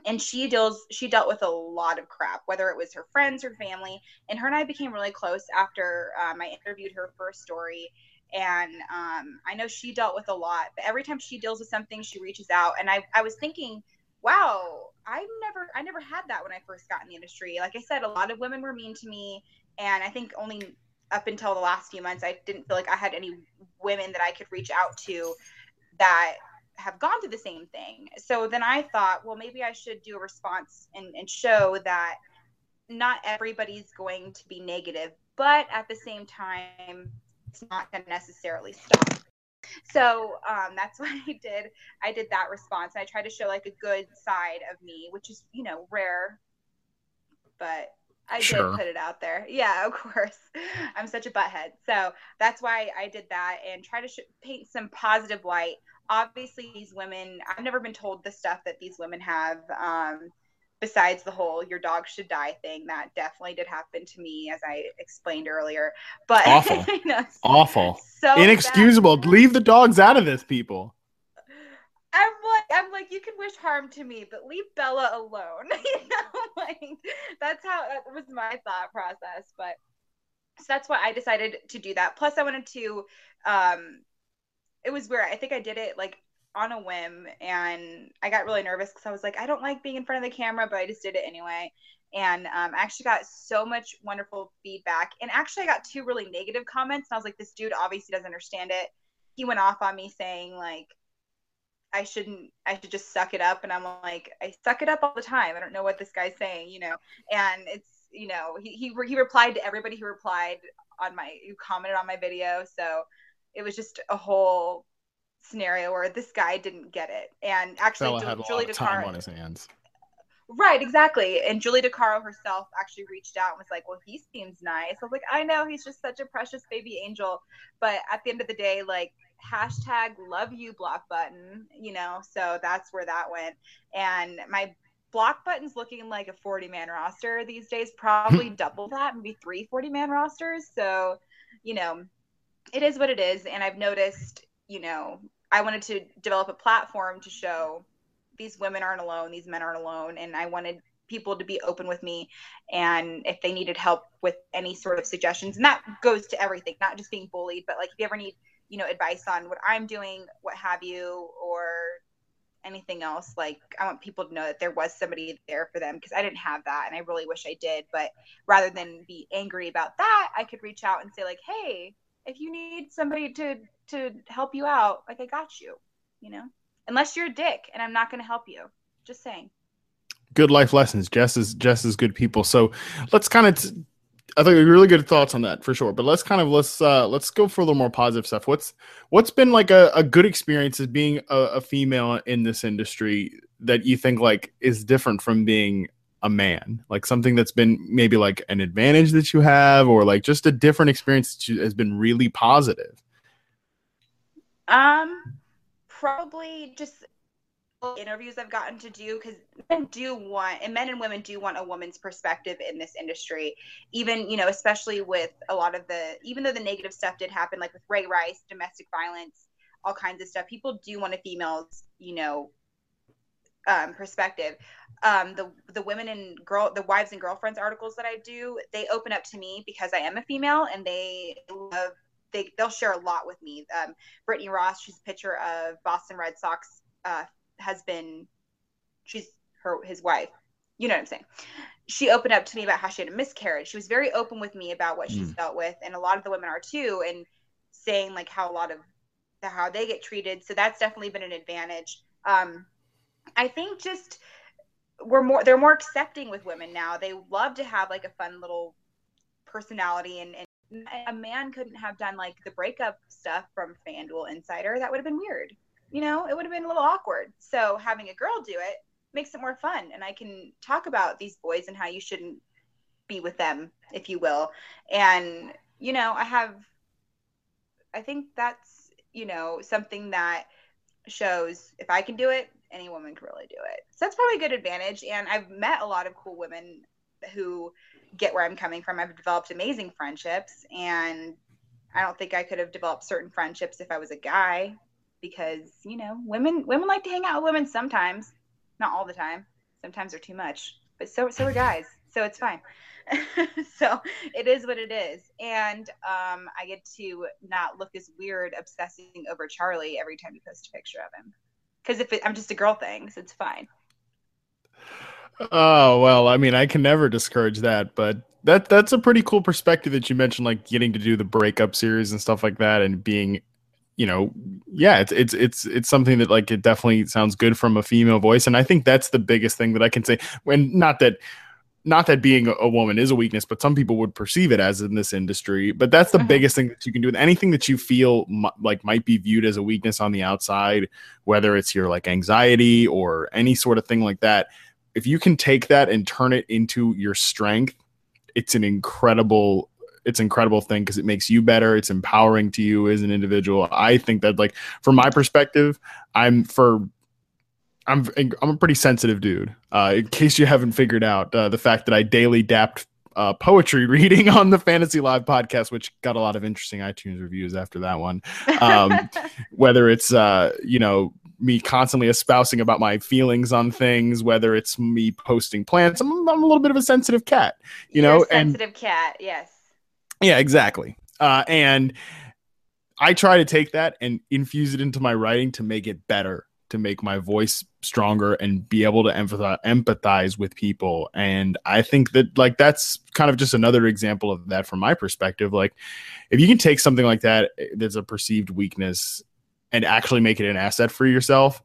And she deals she dealt with a lot of crap, whether it was her friends or family. And her and I became really close after um, I interviewed her for a story. And um, I know she dealt with a lot, but every time she deals with something, she reaches out. And I, I was thinking, wow, I never I never had that when I first got in the industry. Like I said, a lot of women were mean to me, and I think only up until the last few months, I didn't feel like I had any women that I could reach out to that have gone through the same thing. So then I thought, well, maybe I should do a response and, and show that not everybody's going to be negative, but at the same time, it's not going to necessarily stop so um, that's what I did. I did that response. I tried to show like a good side of me, which is you know rare, but I sure. did put it out there. Yeah, of course. I'm such a butthead, so that's why I did that and try to sh- paint some positive light. Obviously, these women. I've never been told the stuff that these women have. Um, besides the whole your dog should die thing that definitely did happen to me as i explained earlier but awful you know, awful so inexcusable bad. leave the dogs out of this people i'm like i'm like you can wish harm to me but leave bella alone you know like that's how that was my thought process but so that's why i decided to do that plus i wanted to um it was weird i think i did it like on a whim and I got really nervous because I was like, I don't like being in front of the camera, but I just did it anyway. And um, I actually got so much wonderful feedback. And actually, I got two really negative comments. And I was like, this dude obviously doesn't understand it. He went off on me saying, like, I shouldn't, I should just suck it up. And I'm like, I suck it up all the time. I don't know what this guy's saying, you know? And it's, you know, he, he, he replied to everybody who replied on my, who commented on my video. So it was just a whole scenario where this guy didn't get it, and actually had Julie a lot of on his hands. Right, exactly. And Julie DiCaro herself actually reached out and was like, "Well, he seems nice." I was like, "I know he's just such a precious baby angel," but at the end of the day, like hashtag love you block button, you know. So that's where that went. And my block button's looking like a 40 man roster these days, probably double that, maybe three 40 man rosters. So, you know, it is what it is. And I've noticed you know, I wanted to develop a platform to show these women aren't alone, these men aren't alone, and I wanted people to be open with me and if they needed help with any sort of suggestions and that goes to everything not just being bullied but like if you ever need you know advice on what i'm doing what have you or anything else like i want people to know that there was somebody there for them because i didn't have that and i really wish i did but rather than be angry about that i could reach out and say like hey if you need somebody to to help you out like i got you you know unless you're a dick and i'm not going to help you just saying good life lessons. Jess is Jess is good people. So let's kind of. T- I think really good thoughts on that for sure. But let's kind of let's uh let's go for a little more positive stuff. What's what's been like a, a good experience as being a, a female in this industry that you think like is different from being a man? Like something that's been maybe like an advantage that you have, or like just a different experience that you, has been really positive. Um, probably just interviews I've gotten to do because men do want, and men and women do want a woman's perspective in this industry. Even, you know, especially with a lot of the, even though the negative stuff did happen, like with Ray Rice, domestic violence, all kinds of stuff, people do want a female's, you know, um, perspective. Um, the the women and girl, the wives and girlfriends articles that I do, they open up to me because I am a female, and they love they they'll share a lot with me. Um, Brittany Ross, she's a picture of Boston Red Sox uh, has been she's her his wife you know what i'm saying she opened up to me about how she had a miscarriage she was very open with me about what mm. she's dealt with and a lot of the women are too and saying like how a lot of the, how they get treated so that's definitely been an advantage um i think just we're more they're more accepting with women now they love to have like a fun little personality and, and a man couldn't have done like the breakup stuff from FanDuel Insider. That would have been weird you know, it would have been a little awkward. So having a girl do it makes it more fun. And I can talk about these boys and how you shouldn't be with them, if you will. And, you know, I have, I think that's, you know, something that shows if I can do it, any woman can really do it. So that's probably a good advantage. And I've met a lot of cool women who get where I'm coming from. I've developed amazing friendships and I don't think I could have developed certain friendships if I was a guy because you know women women like to hang out with women sometimes, not all the time. Sometimes they're too much, but so so are guys. So it's fine. so it is what it is, and um, I get to not look as weird obsessing over Charlie every time you post a picture of him. Because if it, I'm just a girl thing, so it's fine. Oh well, I mean, I can never discourage that, but that that's a pretty cool perspective that you mentioned, like getting to do the breakup series and stuff like that, and being you know, yeah, it's it's it's it's something that like it definitely sounds good from a female voice, and I think that's the biggest thing that I can say. When not that not that being a woman is a weakness, but some people would perceive it as in this industry. But that's the uh-huh. biggest thing that you can do. With anything that you feel m- like might be viewed as a weakness on the outside, whether it's your like anxiety or any sort of thing like that, if you can take that and turn it into your strength, it's an incredible it's incredible thing because it makes you better. It's empowering to you as an individual. I think that like from my perspective, I'm for I'm I'm a pretty sensitive dude. Uh, in case you haven't figured out uh, the fact that I daily dapped uh, poetry reading on the Fantasy Live podcast, which got a lot of interesting iTunes reviews after that one. Um, whether it's uh, you know me constantly espousing about my feelings on things, whether it's me posting plants, I'm, I'm a little bit of a sensitive cat, you You're know. sensitive and, cat, yes. Yeah, exactly. Uh, and I try to take that and infuse it into my writing to make it better, to make my voice stronger and be able to empathize, empathize with people. And I think that like that's kind of just another example of that from my perspective. Like if you can take something like that eh, that's a perceived weakness and actually make it an asset for yourself,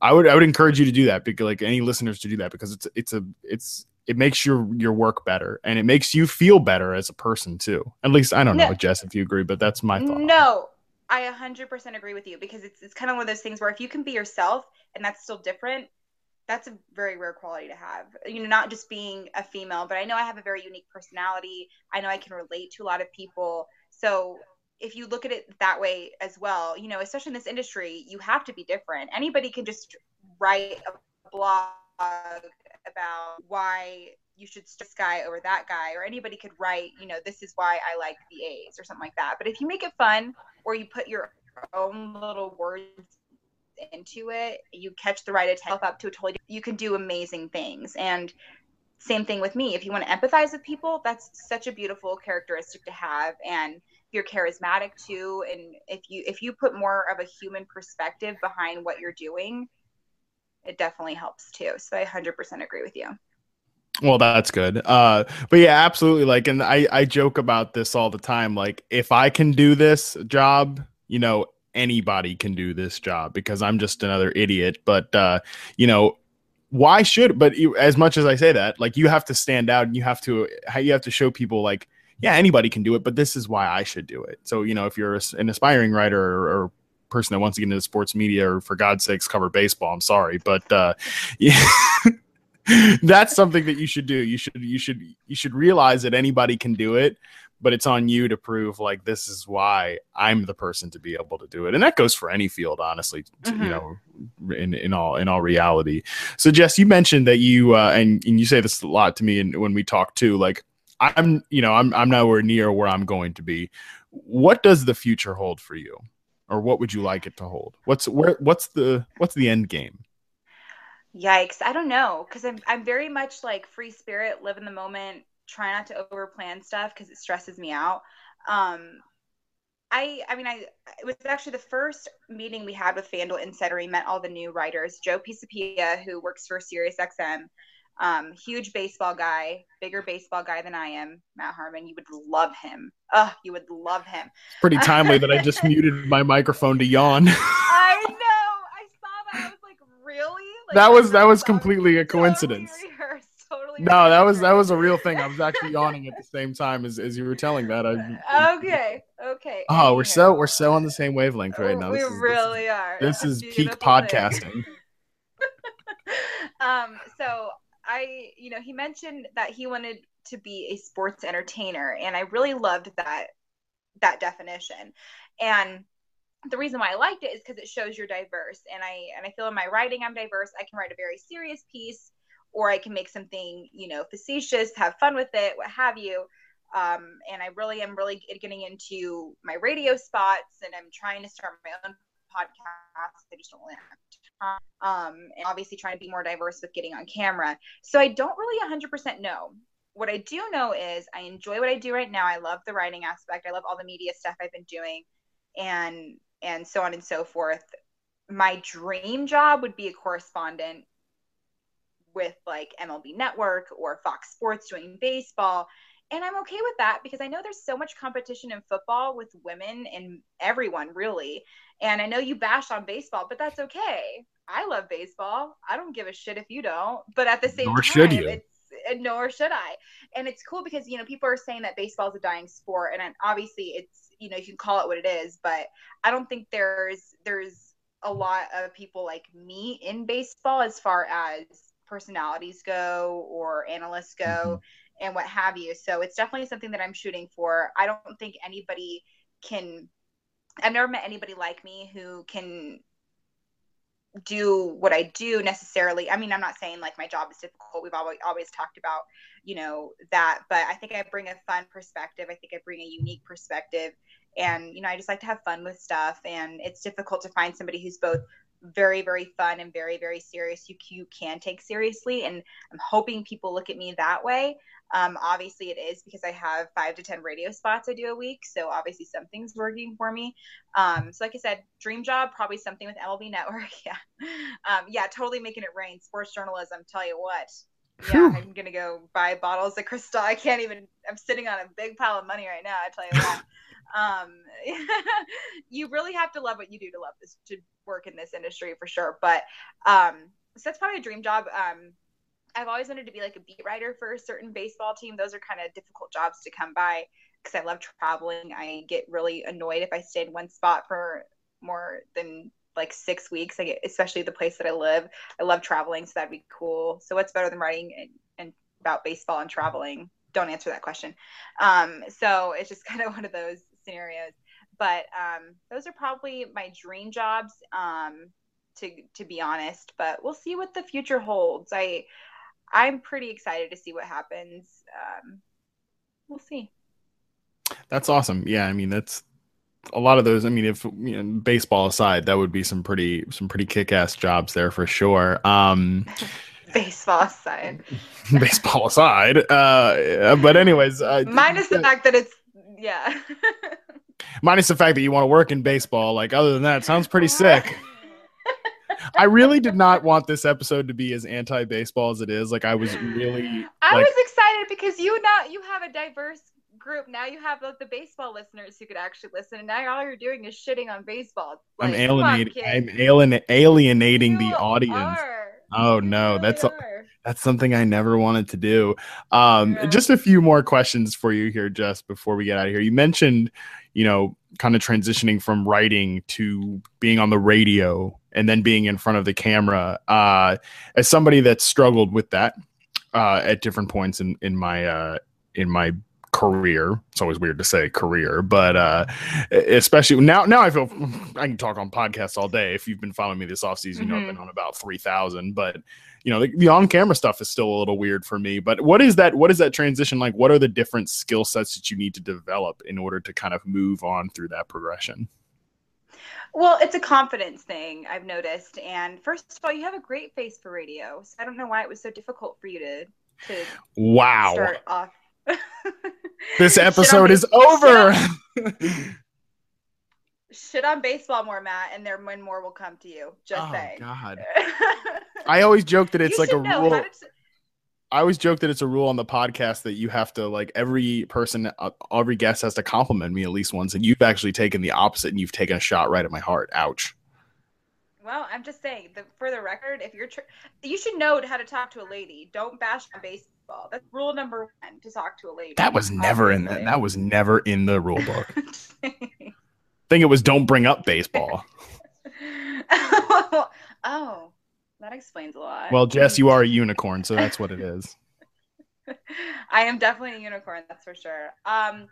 I would I would encourage you to do that because like any listeners to do that because it's it's a it's it makes your your work better and it makes you feel better as a person too. At least I don't no, know, Jess, if you agree, but that's my thought. No, I 100% agree with you because it's it's kind of one of those things where if you can be yourself and that's still different, that's a very rare quality to have. You know, not just being a female, but I know I have a very unique personality. I know I can relate to a lot of people. So if you look at it that way as well, you know, especially in this industry, you have to be different. Anybody can just write a blog about why you should this guy over that guy or anybody could write you know this is why i like the a's or something like that but if you make it fun or you put your own little words into it, you catch the right attention up to a totally you can do amazing things. And same thing with me. If you want to empathize with people, that's such a beautiful characteristic to have. And you're charismatic too, and if you if you put more of a human perspective behind what you're doing, it definitely helps too. So I 100% agree with you. Well, that's good. Uh, but yeah, absolutely. Like, and I, I joke about this all the time. Like, if I can do this job, you know, anybody can do this job because I'm just another idiot. But, uh, you know, why should, but you, as much as I say that, like, you have to stand out and you have to, you have to show people, like, yeah, anybody can do it, but this is why I should do it. So, you know, if you're an aspiring writer or, or person that wants to get into sports media or for God's sakes cover baseball, I'm sorry, but uh, yeah. that's something that you should do. You should you should you should realize that anybody can do it, but it's on you to prove like this is why I'm the person to be able to do it. And that goes for any field, honestly, to, mm-hmm. you know, in, in all in all reality. So Jess, you mentioned that you uh, and, and you say this a lot to me and when we talk too, like I'm you know, I'm I'm nowhere near where I'm going to be. What does the future hold for you? Or what would you like it to hold? What's where what's the what's the end game? Yikes. I don't know. Cause I'm, I'm very much like free spirit, live in the moment, try not to overplan stuff because it stresses me out. Um, I, I mean, I, it was actually the first meeting we had with FanDuel Insider. We met all the new writers. Joe Pisapia, who works for SiriusXM, um, huge baseball guy, bigger baseball guy than I am. Matt Harmon, you would love him. Oh, you would love him. It's pretty timely that I just muted my microphone to yawn. I know. I saw that. I was like, really? Like, that was that was completely a coincidence. Totally totally no, that was that was a real thing. I was actually yawning at the same time as, as you were telling that. I, okay, okay. Oh, Anyhow. we're so we're so on the same wavelength right now. We this really is, are. This is peak podcasting. um. So I, you know, he mentioned that he wanted to be a sports entertainer, and I really loved that that definition. And the reason why I liked it is because it shows you're diverse. And I and I feel in my writing I'm diverse. I can write a very serious piece or I can make something, you know, facetious, have fun with it, what have you. Um, and I really am really getting into my radio spots and I'm trying to start my own podcast. I just don't really have time. Um, and obviously trying to be more diverse with getting on camera. So I don't really 100% know. What I do know is I enjoy what I do right now. I love the writing aspect. I love all the media stuff I've been doing. And and so on and so forth. My dream job would be a correspondent with like MLB Network or Fox Sports doing baseball. And I'm okay with that because I know there's so much competition in football with women and everyone really. And I know you bash on baseball, but that's okay. I love baseball. I don't give a shit if you don't. But at the same nor time, should you. nor should I. And it's cool because you know people are saying that baseball is a dying sport, and obviously it's you know you can call it what it is but i don't think there's there's a lot of people like me in baseball as far as personalities go or analysts go mm-hmm. and what have you so it's definitely something that i'm shooting for i don't think anybody can i've never met anybody like me who can do what I do necessarily. I mean, I'm not saying like my job is difficult. We've always always talked about, you know, that, but I think I bring a fun perspective. I think I bring a unique perspective and you know, I just like to have fun with stuff and it's difficult to find somebody who's both very very fun and very very serious you, you can take seriously and i'm hoping people look at me that way um, obviously, it is because I have five to 10 radio spots I do a week. So obviously, something's working for me. Um, so, like I said, dream job, probably something with MLB Network. Yeah. Um, yeah, totally making it rain. Sports journalism, tell you what. Yeah, I'm going to go buy bottles of Cristal. I can't even, I'm sitting on a big pile of money right now. I tell you what. um, you really have to love what you do to love this, to work in this industry for sure. But um, so that's probably a dream job. Um, I've always wanted to be like a beat writer for a certain baseball team. Those are kind of difficult jobs to come by because I love traveling. I get really annoyed if I stay in one spot for more than like six weeks. I get, especially the place that I live. I love traveling, so that'd be cool. So what's better than writing and, and about baseball and traveling? Don't answer that question. Um, so it's just kind of one of those scenarios. But um, those are probably my dream jobs. Um, to to be honest, but we'll see what the future holds. I I'm pretty excited to see what happens. Um, we'll see. That's awesome. Yeah, I mean that's a lot of those. I mean, if you know, baseball aside, that would be some pretty some pretty kick ass jobs there for sure. Um, baseball aside. baseball aside, uh, but anyways, uh, minus the fact that it's yeah. minus the fact that you want to work in baseball. Like other than that, sounds pretty sick. I really did not want this episode to be as anti-baseball as it is. Like I was really I like, was excited because you now you have a diverse group. Now you have like the baseball listeners who could actually listen, and now all you're doing is shitting on baseball. Like, I'm alienating. On, I'm alien, alienating you the audience. Are. Oh no, really that's a, that's something I never wanted to do. Um, yeah. Just a few more questions for you here, Jess, before we get out of here. You mentioned, you know, kind of transitioning from writing to being on the radio and then being in front of the camera. Uh, as somebody that struggled with that uh, at different points in in my uh, in my career. It's always weird to say career, but uh, especially now, now I feel I can talk on podcasts all day. If you've been following me this offseason, mm-hmm. you know I've been mm-hmm. on about 3000, but you know, the, the on camera stuff is still a little weird for me, but what is that, what is that transition like? What are the different skill sets that you need to develop in order to kind of move on through that progression? Well, it's a confidence thing I've noticed. And first of all, you have a great face for radio. So I don't know why it was so difficult for you to, to wow. start off this episode is over. Shit on, baseball more, Matt, and there when more will come to you. Just say. oh, saying. God. I always joke that it's you like a rule. To... I always joke that it's a rule on the podcast that you have to like every person, uh, every guest has to compliment me at least once, and you've actually taken the opposite, and you've taken a shot right at my heart. Ouch. Well, I'm just saying, the, for the record, if you're, tr- you should know how to talk to a lady. Don't bash on baseball baseball. That's rule number one to talk to a lady. That was never in that. That was never in the rule book. I think it was don't bring up baseball. oh, that explains a lot. Well, Jess, you are a unicorn, so that's what it is. I am definitely a unicorn, that's for sure. Um,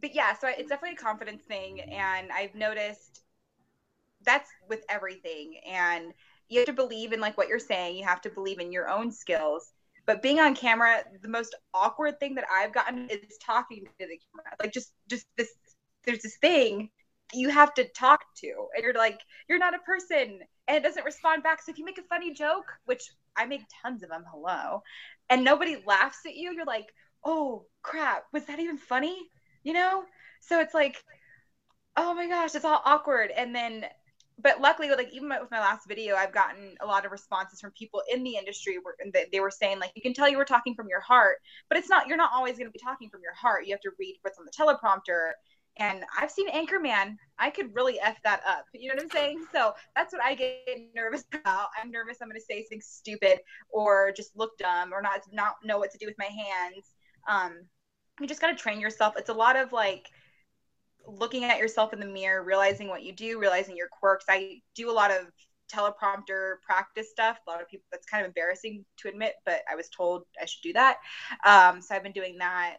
but yeah, so it's definitely a confidence thing, and I've noticed that's with everything. And you have to believe in like what you're saying. You have to believe in your own skills but being on camera, the most awkward thing that I've gotten is talking to the camera. Like just just this there's this thing you have to talk to and you're like you're not a person and it doesn't respond back. So if you make a funny joke which i make tons of them hello and nobody laughs at you you're like oh crap was that even funny? You know? So it's like oh my gosh it's all awkward. And then but luckily, like even with my last video, I've gotten a lot of responses from people in the industry where they were saying like you can tell you were talking from your heart, but it's not. You're not always going to be talking from your heart. You have to read what's on the teleprompter. And I've seen Anchorman. I could really f that up. You know what I'm saying? So that's what I get nervous about. I'm nervous. I'm going to say something stupid or just look dumb or not not know what to do with my hands. Um, you just got to train yourself. It's a lot of like looking at yourself in the mirror, realizing what you do, realizing your quirks. I do a lot of teleprompter practice stuff. A lot of people, that's kind of embarrassing to admit, but I was told I should do that. Um, so I've been doing that.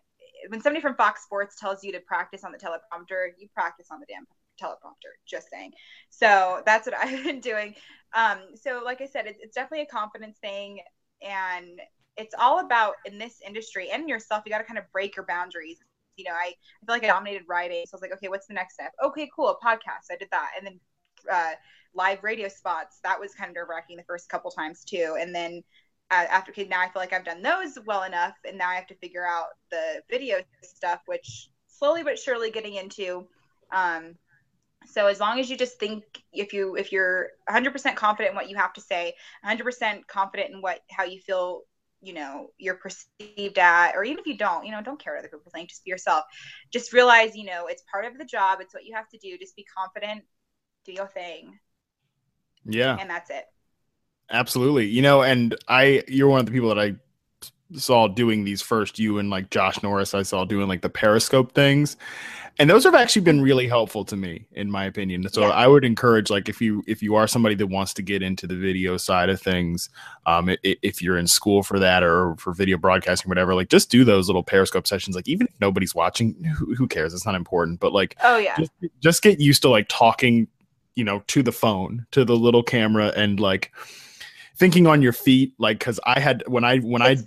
When somebody from Fox Sports tells you to practice on the teleprompter, you practice on the damn teleprompter, just saying. So that's what I've been doing. Um, so, like I said, it's, it's definitely a confidence thing. And it's all about in this industry and yourself, you got to kind of break your boundaries you know, I, I feel like I dominated writing. So I was like, okay, what's the next step? Okay, cool, a podcast. I did that. And then uh, live radio spots, that was kind of nerve wracking the first couple times too. And then uh, after okay, now I feel like I've done those well enough. And now I have to figure out the video stuff, which slowly but surely getting into. Um, so as long as you just think if you if you're 100% confident in what you have to say 100% confident in what how you feel you know you're perceived at or even if you don't you know don't care what other people think just be yourself. Just realize you know it's part of the job. It's what you have to do. Just be confident. Do your thing. Yeah. And that's it. Absolutely. You know and i you're one of the people that i saw doing these first you and like josh norris i saw doing like the periscope things and those have actually been really helpful to me in my opinion. So yeah. i would encourage like if you if you are somebody that wants to get into the video side of things um if you're in school for that or for video broadcasting whatever like just do those little periscope sessions. Like even if nobody's watching who, who cares? It's not important. But like oh yeah. just, just get used to like talking you know to the phone to the little camera and like thinking on your feet. Like because i had when i when i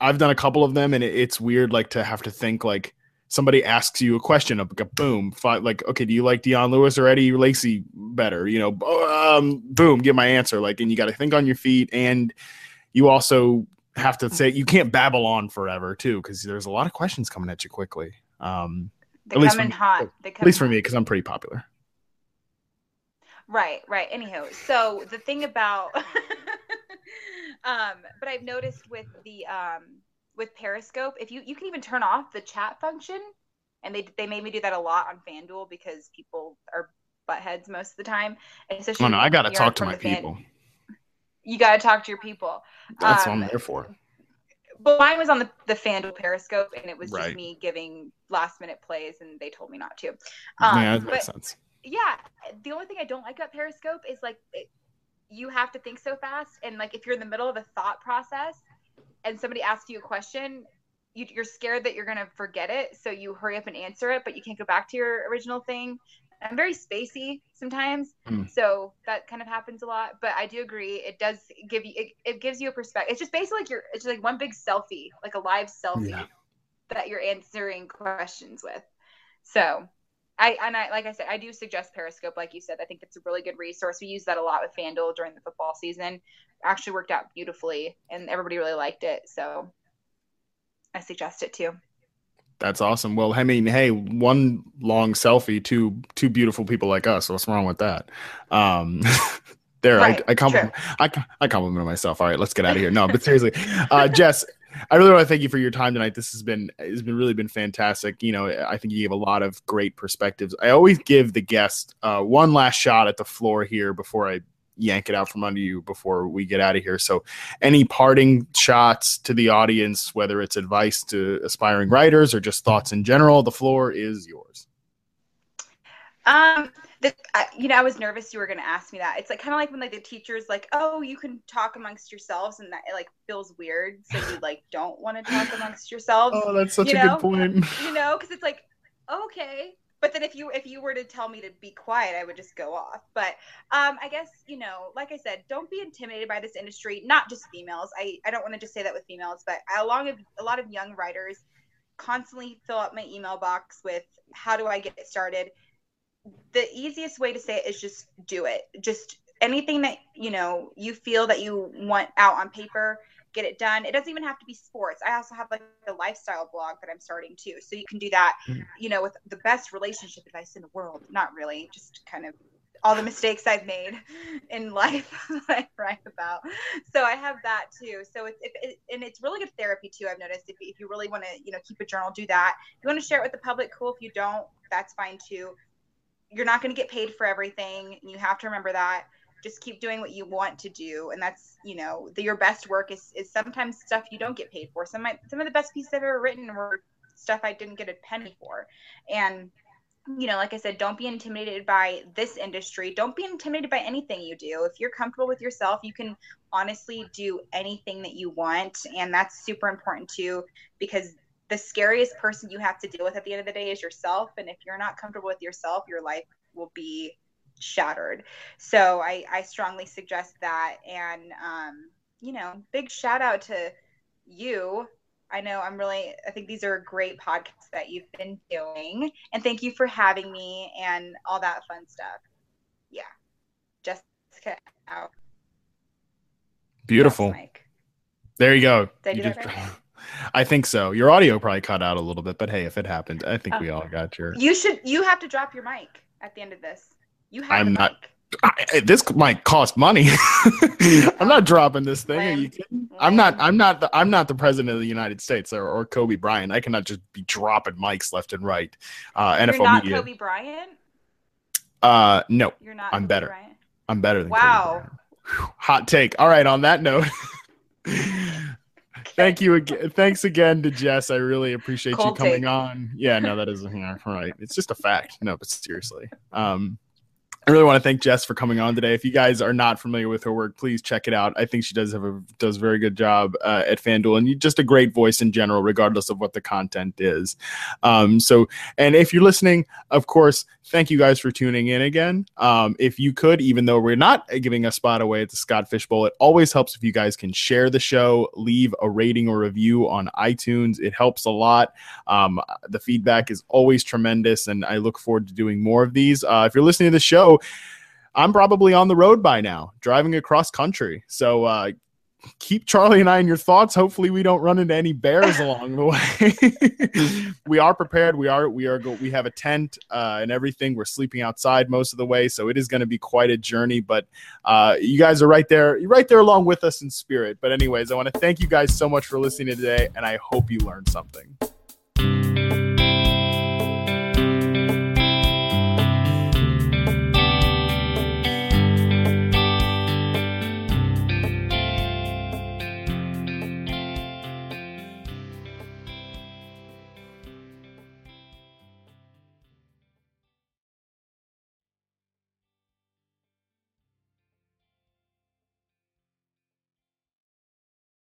i've done a couple of them and it, it's weird like to have to think like somebody asks you a question, boom, five, like okay, do you like Dion Lewis or Eddie Lacy better? You know, um, boom, get my answer. Like, and you got to think on your feet, and you also have to say you can't babble on forever too, because there's a lot of questions coming at you quickly. Um, they come in hot. They at least for me, because I'm pretty popular. Right, right. Anyhow, so the thing about, um, but I've noticed with the um with Periscope, if you you can even turn off the chat function, and they they made me do that a lot on FanDuel because people are buttheads most of the time. Especially oh no, I gotta talk to my people. Fan- you gotta talk to your people. That's um, what I'm um, there for. But mine was on the, the FanDuel Periscope, and it was right. just me giving last minute plays, and they told me not to. Um, yeah, that makes sense. Yeah, the only thing I don't like about Periscope is like it, you have to think so fast, and like if you're in the middle of a thought process, and somebody asks you a question, you, are scared that you're going to forget it. So you hurry up and answer it, but you can't go back to your original thing. I'm very spacey sometimes. Mm. So that kind of happens a lot. But I do agree. It does give you, it, it gives you a perspective. It's just basically like you're, it's just like one big selfie, like a live selfie yeah. that you're answering questions with. So I and I like I said, I do suggest Periscope, like you said. I think it's a really good resource. We use that a lot with FanDuel during the football season. Actually worked out beautifully, and everybody really liked it. So I suggest it too. That's awesome. Well, I mean, hey, one long selfie, two two beautiful people like us. What's wrong with that? Um, there, right, I, I compliment, I, I compliment myself. All right, let's get out of here. No, but seriously, uh, Jess, I really want to thank you for your time tonight. This has been has been really been fantastic. You know, I think you gave a lot of great perspectives. I always give the guest uh, one last shot at the floor here before I yank it out from under you before we get out of here. So, any parting shots to the audience, whether it's advice to aspiring writers or just thoughts in general, the floor is yours. Um, the, I, you know, I was nervous you were going to ask me that. It's like kind of like when like the teacher's like, "Oh, you can talk amongst yourselves," and that it like feels weird, so you like don't want to talk amongst yourselves. Oh, that's such a know? good point. You know, because it's like, okay, but then if you if you were to tell me to be quiet, I would just go off. But um, I guess you know, like I said, don't be intimidated by this industry. Not just females. I I don't want to just say that with females, but along a lot of young writers constantly fill up my email box with how do I get started the easiest way to say it is just do it. Just anything that you know you feel that you want out on paper, get it done. It doesn't even have to be sports. I also have like a lifestyle blog that I'm starting too, so you can do that. Hmm. You know, with the best relationship advice in the world. Not really, just kind of all the mistakes I've made in life I write about. So I have that too. So it's it, and it's really good therapy too. I've noticed if, if you really want to you know keep a journal, do that. If you want to share it with the public, cool. If you don't, that's fine too you're not going to get paid for everything. You have to remember that. Just keep doing what you want to do, and that's you know the, your best work is is sometimes stuff you don't get paid for. Some my, some of the best pieces I've ever written were stuff I didn't get a penny for, and you know, like I said, don't be intimidated by this industry. Don't be intimidated by anything you do. If you're comfortable with yourself, you can honestly do anything that you want. And that's super important too, because the scariest person you have to deal with at the end of the day is yourself. And if you're not comfortable with yourself, your life will be shattered. So I, I strongly suggest that. And, um, you know, big shout out to you. I know I'm really, I think these are great podcasts that you've been doing. And thank you for having me and all that fun stuff. Yeah. Jessica out. Beautiful. There you go. You just, I think so. Your audio probably cut out a little bit, but hey, if it happened, I think we all got your. You should. You have to drop your mic at the end of this. You have. I'm not. I, this might cost money. I'm not dropping this thing. Are you kidding? I'm not. I'm not. The, I'm not the president of the United States or, or Kobe Bryant. I cannot just be dropping mics left and right. Uh, You're NFL not media. Kobe Bryant. Uh, no. You're not. I'm better. Bryant? I'm better than. Wow. Hot take. All right. On that note. Thank you again. Thanks again to Jess. I really appreciate Cold you coming take. on. Yeah, no, that is yeah, right. It's just a fact. No, but seriously. Um, I really want to thank Jess for coming on today. If you guys are not familiar with her work, please check it out. I think she does have a does a very good job uh, at FanDuel, and just a great voice in general, regardless of what the content is. Um, so, and if you're listening, of course, thank you guys for tuning in again. Um, if you could, even though we're not giving a spot away at the Scott Fish Bowl, it always helps if you guys can share the show, leave a rating or review on iTunes. It helps a lot. Um, the feedback is always tremendous, and I look forward to doing more of these. Uh, if you're listening to the show I'm probably on the road by now, driving across country. So uh, keep Charlie and I in your thoughts. Hopefully, we don't run into any bears along the way. we are prepared. We are. We are. Go, we have a tent uh, and everything. We're sleeping outside most of the way, so it is going to be quite a journey. But uh, you guys are right there. You're right there along with us in spirit. But anyways, I want to thank you guys so much for listening today, and I hope you learned something.